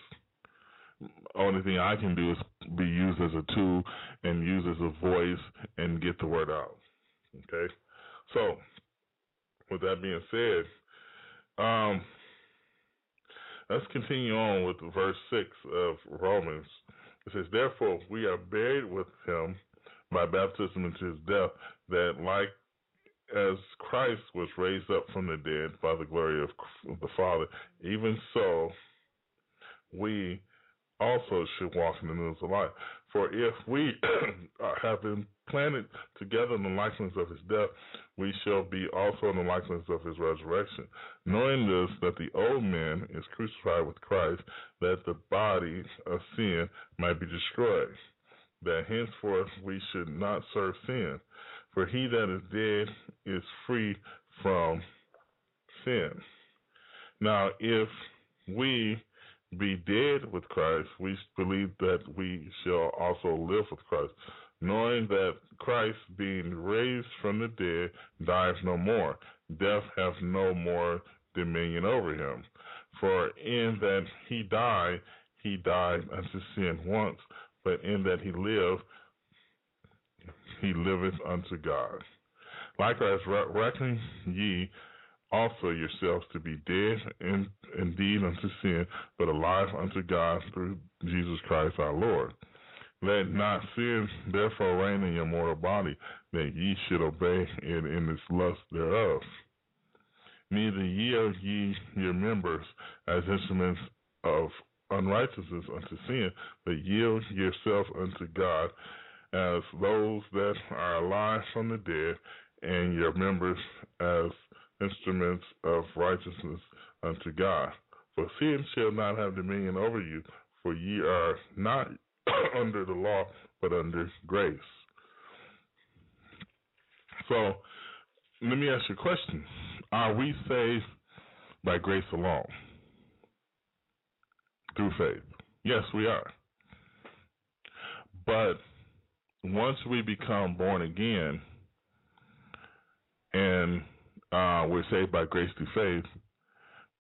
only thing I can do is be used as a tool and used as a voice and get the word out. Okay, so with that being said, um, let's continue on with verse six of Romans. It says, "Therefore we are buried with him by baptism into his death, that like as Christ was raised up from the dead by the glory of the Father, even so we." also should walk in the newness of life. For if we have been planted together in the likeness of his death, we shall be also in the likeness of his resurrection. Knowing this, that the old man is crucified with Christ, that the body of sin might be destroyed, that henceforth we should not serve sin. For he that is dead is free from sin. Now, if we be dead with Christ, we believe that we shall also live with Christ, knowing that Christ, being raised from the dead, dies no more. Death hath no more dominion over him. For in that he died, he died unto sin once, but in that he lived, he liveth unto God. Likewise, reckon ye also yourselves to be dead in, indeed unto sin, but alive unto God through Jesus Christ our Lord. Let not sin therefore reign in your mortal body, that ye should obey it in its lust thereof. Neither yield ye your members as instruments of unrighteousness unto sin, but yield yourself unto God as those that are alive from the dead, and your members as instruments of righteousness unto God. For sin shall not have dominion over you, for ye are not under the law, but under grace. So, let me ask you a question. Are we saved by grace alone? Through faith? Yes, we are. But once we become born again and uh, we're saved by grace through faith,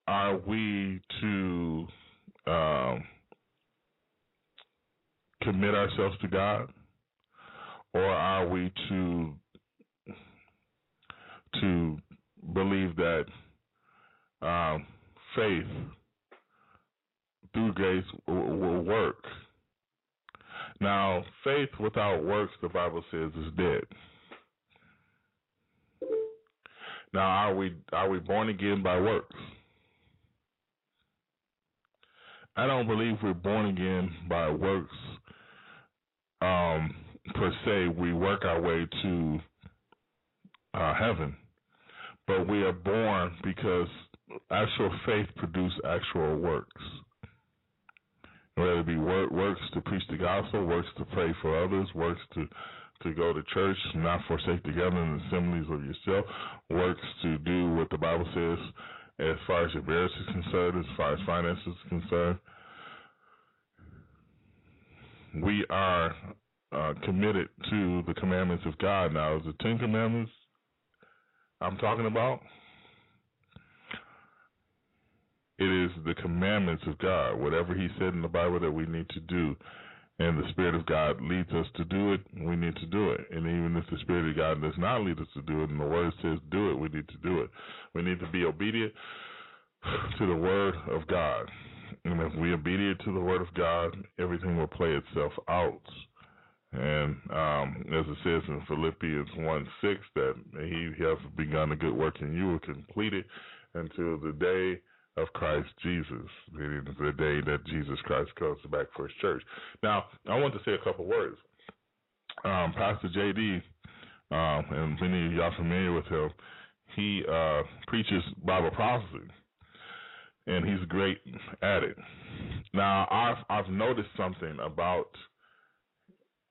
are we to um, commit ourselves to God, or are we to to believe that um, faith through grace will, will work? Now, faith without works, the Bible says, is dead. Now, are we are we born again by works? I don't believe we're born again by works um, per se. We work our way to uh, heaven, but we are born because actual faith produces actual works. Whether it be work, works to preach the gospel, works to pray for others, works to to go to church, not forsake the assemblies of yourself, works to do what the Bible says as far as your marriage is concerned, as far as finances is concerned. We are uh, committed to the commandments of God. Now, the Ten Commandments I'm talking about? It is the commandments of God. Whatever He said in the Bible that we need to do and the Spirit of God leads us to do it, we need to do it. And even if the Spirit of God does not lead us to do it, and the Word says do it, we need to do it. We need to be obedient to the Word of God. And if we obedient to the Word of God, everything will play itself out. And um, as it says in Philippians 1 6, that he has begun a good work in you will complete it until the day of Christ Jesus, meaning the day that Jesus Christ comes back for his church. Now, I want to say a couple words. Um, Pastor JD, um, and many of y'all familiar with him, he uh, preaches Bible prophecy, and he's great at it. Now, I've I've noticed something about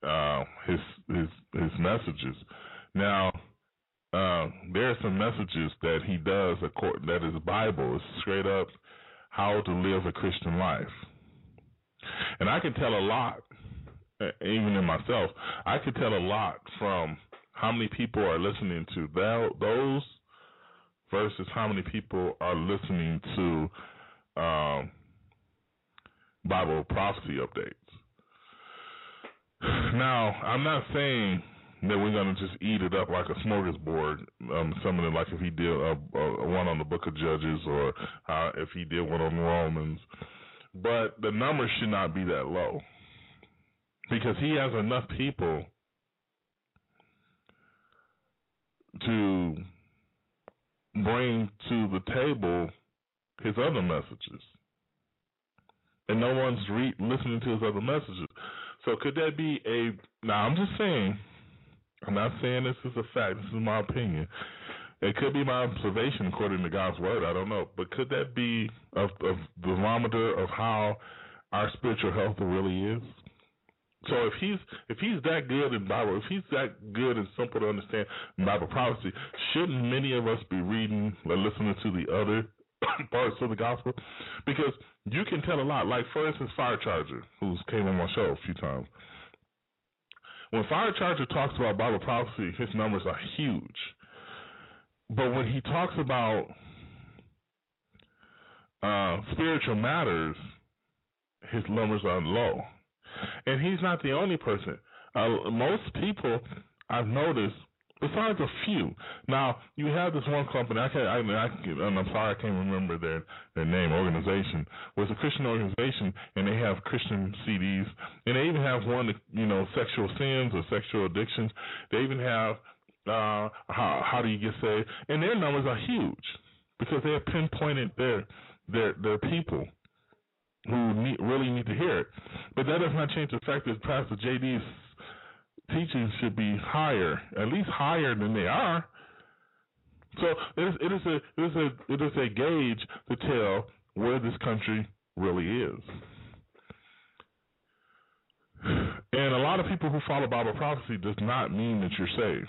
uh, his his his messages. Now, uh, there are some messages that he does that is Bible, is straight up how to live a Christian life, and I can tell a lot, even in myself. I can tell a lot from how many people are listening to those versus how many people are listening to um, Bible prophecy updates. Now, I'm not saying that we're going to just eat it up like a smorgasbord. Um, something like if he did a, a, one on the Book of Judges or uh, if he did one on Romans, but the numbers should not be that low because he has enough people to bring to the table his other messages, and no one's re- listening to his other messages. So could that be a? Now I'm just saying. I'm not saying this is a fact. This is my opinion. It could be my observation according to God's word. I don't know, but could that be a, a barometer of how our spiritual health really is? So if he's if he's that good in Bible, if he's that good and simple to understand Bible prophecy, shouldn't many of us be reading or listening to the other parts of the gospel? Because you can tell a lot. Like for instance, Fire Charger, who's came on my show a few times. When Fire Charger talks about Bible prophecy, his numbers are huge. But when he talks about uh, spiritual matters, his numbers are low. And he's not the only person. Uh, most people I've noticed besides a few. Now you have this one company. I can't. I, I, I'm sorry, I can't remember their their name. Organization was a Christian organization, and they have Christian CDs, and they even have one. You know, sexual sins or sexual addictions. They even have uh, how how do you get saved, and their numbers are huge because they have pinpointed their their their people who need, really need to hear it. But that does not change the fact that Pastor JD's teachings should be higher, at least higher than they are. So it is, it is a it is a it is a gauge to tell where this country really is. And a lot of people who follow Bible prophecy does not mean that you're saved.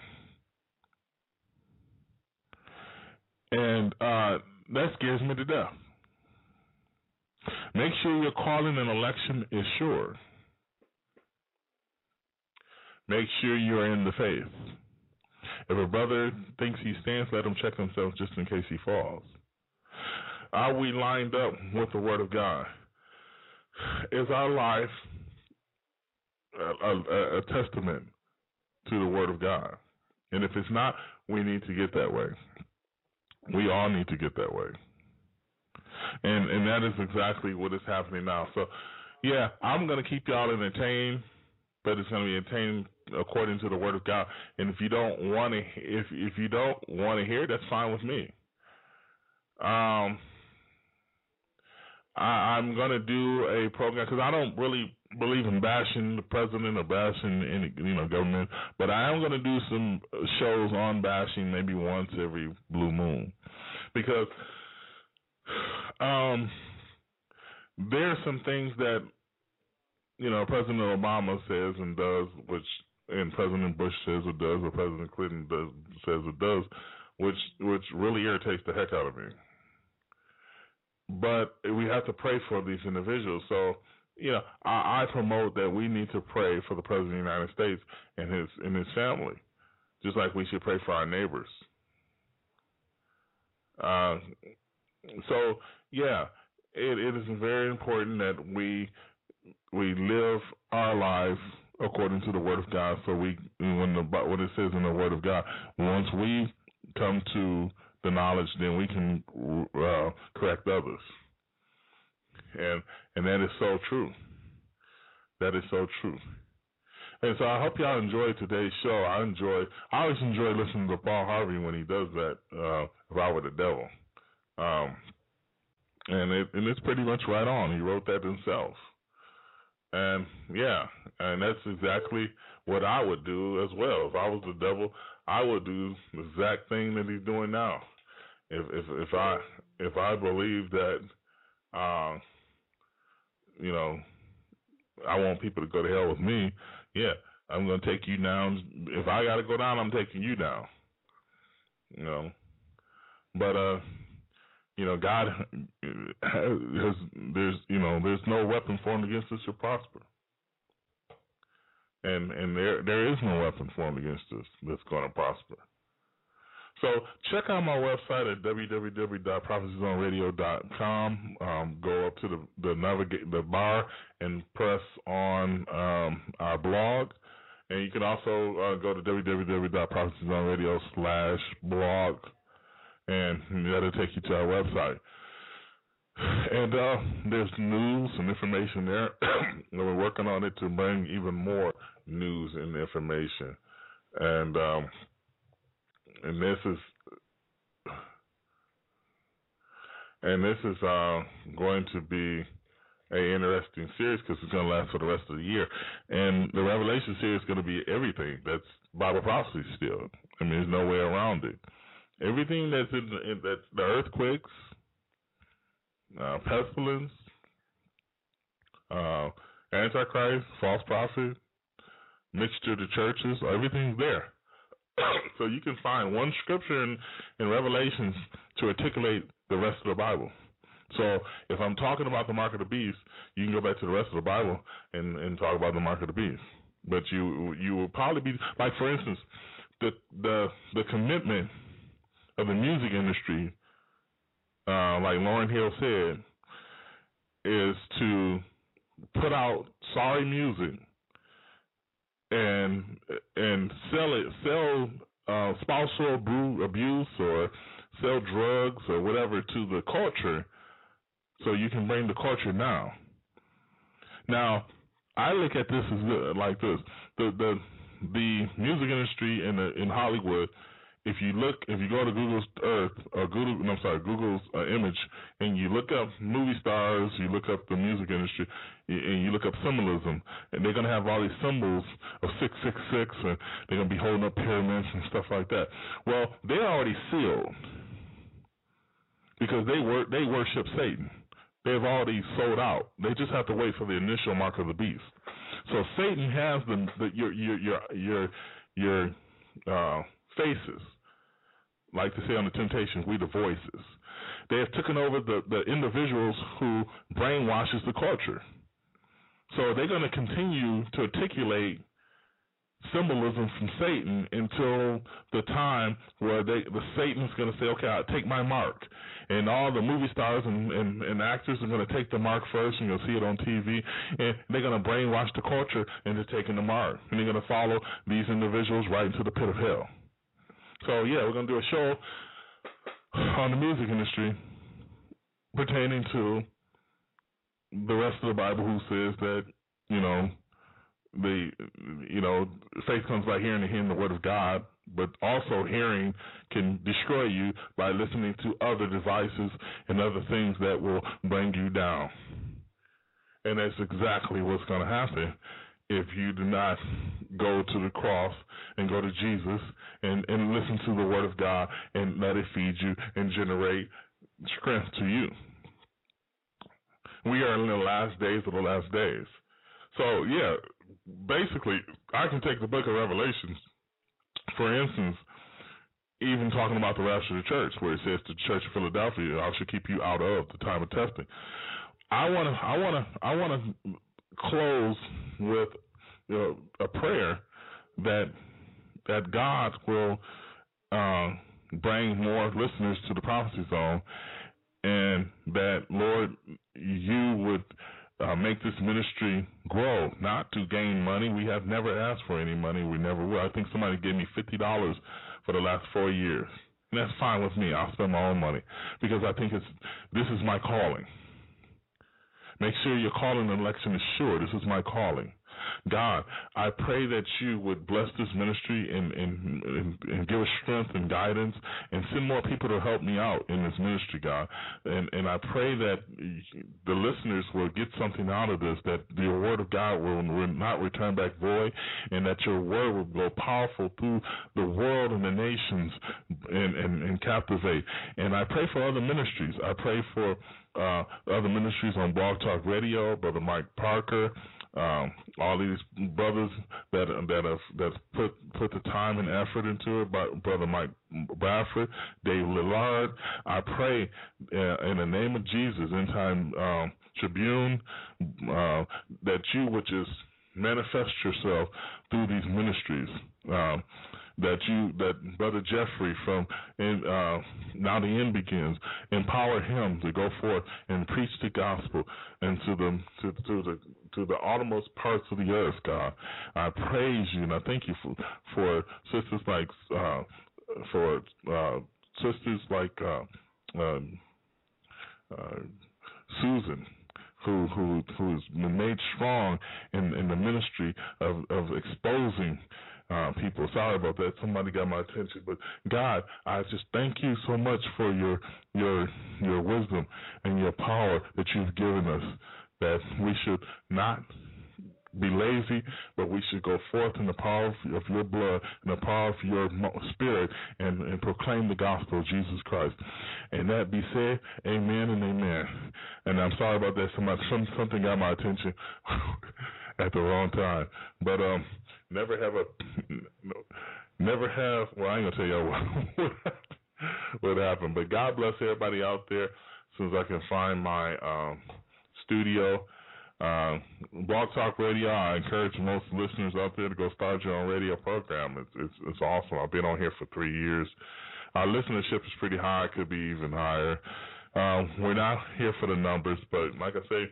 And uh, that scares me to death. Make sure your calling and election is sure. Make sure you're in the faith. If a brother thinks he stands, let him check himself just in case he falls. Are we lined up with the Word of God? Is our life a, a, a testament to the Word of God? And if it's not, we need to get that way. We all need to get that way. And and that is exactly what is happening now. So yeah, I'm gonna keep y'all entertained but it's to be attained according to the word of God. And if you don't want to, if if you don't want to hear, that's fine with me. Um, I, I'm going to do a program because I don't really believe in bashing the president or bashing any you know government, but I am to do some shows on bashing maybe once every blue moon because um there are some things that you know, President Obama says and does, which and President Bush says or does, or President Clinton does says or does, which which really irritates the heck out of me. But we have to pray for these individuals. So, you know, I, I promote that we need to pray for the President of the United States and his and his family, just like we should pray for our neighbors. Uh, so yeah, it, it is very important that we we live our lives according to the Word of God. So we, when the what it says in the Word of God, once we come to the knowledge, then we can uh, correct others. And and that is so true. That is so true. And so I hope y'all enjoyed today's show. I enjoy. I always enjoy listening to Paul Harvey when he does that. Uh, if I were the devil, um, and it and it's pretty much right on. He wrote that himself. And yeah, and that's exactly what I would do as well. If I was the devil, I would do the exact thing that he's doing now. If if if I if I believe that, uh, you know, I want people to go to hell with me, yeah, I'm gonna take you down. If I gotta go down, I'm taking you down. You know, but uh you know, God has there's you know there's no weapon formed against us to prosper, and and there there is no weapon formed against us that's going to prosper. So check out my website at www.prophecyzoneradio.com. Um, go up to the the navigate the bar and press on um, our blog, and you can also uh, go to www.prophecyzoneradio slash blog and that'll take you to our website. And uh, there's news and information there. and we're working on it to bring even more news and information. And um, and this is and this is uh, going to be a interesting series because it's going to last for the rest of the year. And the Revelation series is going to be everything that's Bible prophecy still. I mean, there's no way around it. Everything that's in, the, in that's the earthquakes, uh, pestilence, uh, antichrist, false prophet, mixture the churches, everything's there. so you can find one scripture in, in Revelations to articulate the rest of the Bible. So if I'm talking about the mark of the beast, you can go back to the rest of the Bible and, and talk about the mark of the beast. But you you will probably be like for instance, the the the commitment of the music industry, uh, like Lauryn Hill said, is to put out sorry music and and sell it, sell uh, spousal abuse or sell drugs or whatever to the culture, so you can bring the culture now. Now, I look at this as like this: the the the music industry in the in Hollywood if you look, if you go to Google's Earth or Google, no, I'm sorry, Google's uh, image, and you look up movie stars, you look up the music industry, and you look up symbolism, and they're gonna have all these symbols of six six six, and they're gonna be holding up pyramids and stuff like that. Well, they're already sealed because they wor- they worship Satan. They've already sold out. They just have to wait for the initial mark of the beast. So Satan has the, the your your your your your uh, faces like to say on the Temptations, we the voices. They have taken over the, the individuals who brainwashes the culture. So they're going to continue to articulate symbolism from Satan until the time where they the Satan's going to say, okay, I'll take my mark, and all the movie stars and, and, and actors are going to take the mark first, and you'll see it on TV, and they're going to brainwash the culture into taking the mark, and they're going to follow these individuals right into the pit of hell. So yeah, we're gonna do a show on the music industry pertaining to the rest of the Bible, who says that you know the you know faith comes by hearing and hearing the word of God, but also hearing can destroy you by listening to other devices and other things that will bring you down. And that's exactly what's to happen if you do not go to the cross and go to Jesus and, and listen to the word of God and let it feed you and generate strength to you. We are in the last days of the last days. So, yeah, basically, I can take the book of Revelations, for instance, even talking about the rapture of the church, where it says the church of Philadelphia, I shall keep you out of the time of testing. I want to, I want to, I want to close with a prayer that that God will uh, bring more listeners to the prophecy zone, and that Lord, you would uh, make this ministry grow, not to gain money. We have never asked for any money. We never will. I think somebody gave me fifty dollars for the last four years, and that's fine with me. I'll spend my own money because I think it's this is my calling. Make sure your calling and election is sure. This is my calling. God, I pray that you would bless this ministry and, and, and, and give us strength and guidance and send more people to help me out in this ministry, God. And, and I pray that the listeners will get something out of this, that the word of God will, not return back void, and that your word will go powerful through the world and the nations and, and, and captivate. And I pray for other ministries. I pray for uh, other ministries on Blog Talk Radio, Brother Mike Parker, um, all these brothers that that have that put put the time and effort into it. By brother Mike Bradford, Dave Lillard, I pray uh, in the name of Jesus, in time um, Tribune, uh, that you would just manifest yourself through these ministries. Um, that you that brother Jeffrey from in, uh, now the end begins empower him to go forth and preach the gospel and to the to, to the to the uttermost parts of the earth, God. I praise you and I thank you for for sisters like uh, for uh, sisters like uh, um, uh, Susan who who who's been made strong in in the ministry of of exposing uh, people. Sorry about that. Somebody got my attention, but God, I just thank you so much for your your your wisdom and your power that you've given us. That we should not be lazy, but we should go forth in the power of your blood and the power of your spirit and, and proclaim the gospel of Jesus Christ. And that be said, amen and amen. And I'm sorry about that. Somebody, some, something got my attention at the wrong time. But um, never have a, never have. Well, I ain't gonna tell y'all what what happened. But God bless everybody out there. As soon as I can find my um, studio. Uh, Blog Talk Radio. I encourage most listeners out there to go start your own radio program. It's it's, it's awesome. I've been on here for three years. Our listenership is pretty high. It could be even higher. Uh, we're not here for the numbers, but like I say,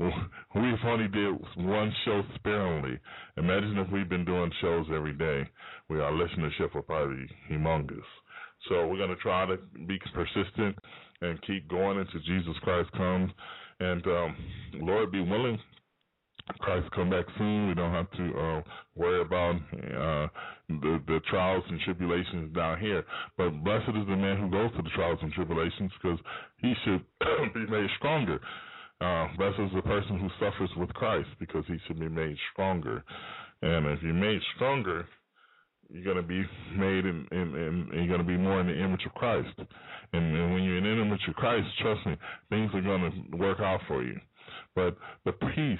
we've only did one show sparingly. Imagine if we've been doing shows every day. We our listenership would probably be humongous. So we're going to try to be persistent and keep going until Jesus Christ comes. And um, Lord be willing, Christ come back soon. We don't have to uh, worry about uh, the the trials and tribulations down here. But blessed is the man who goes through the trials and tribulations, because he should be made stronger. Uh, blessed is the person who suffers with Christ, because he should be made stronger. And if you're made stronger, you're going to be made in, in, in you're going to be more in the image of Christ. And, and when you're in the image of Christ, trust me, things are going to work out for you. But the peace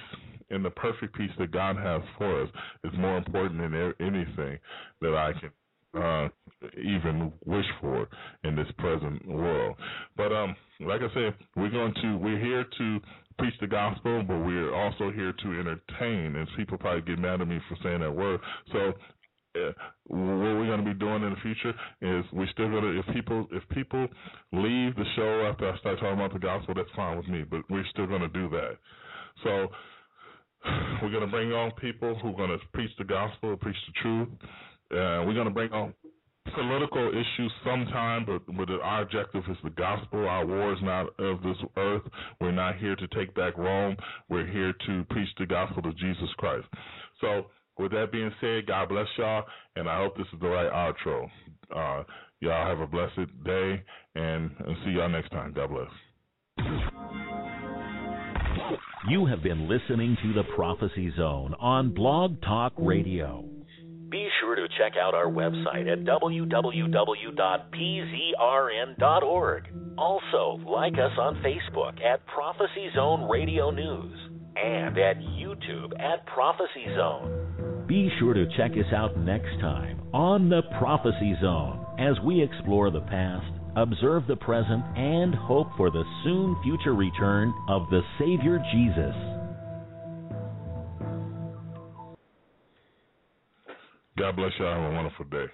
and the perfect peace that God has for us is more important than anything that I can uh, even wish for in this present world. But um, like I said, we're going to we're here to preach the gospel, but we're also here to entertain. And people probably get mad at me for saying that word. So uh, what we're going to be doing in the future is we're still going to if people if people leave the show after I start talking about the gospel, that's fine with me. But we're still going to do that. So we're going to bring on people who are going to preach the gospel, preach the truth. Uh, we're going to bring on political issues sometime, but, but our objective is the gospel. Our war is not of this earth. We're not here to take back Rome. We're here to preach the gospel of Jesus Christ. So, with that being said, God bless y'all, and I hope this is the right outro. Uh, y'all have a blessed day, and, and see y'all next time. God bless. You have been listening to the Prophecy Zone on Blog Talk Radio. Be sure to check out our website at www.pzrn.org. Also, like us on Facebook at Prophecy Zone Radio News and at YouTube at Prophecy Zone. Be sure to check us out next time on the Prophecy Zone as we explore the past, observe the present, and hope for the soon future return of the Savior Jesus. God bless you. Have a wonderful day.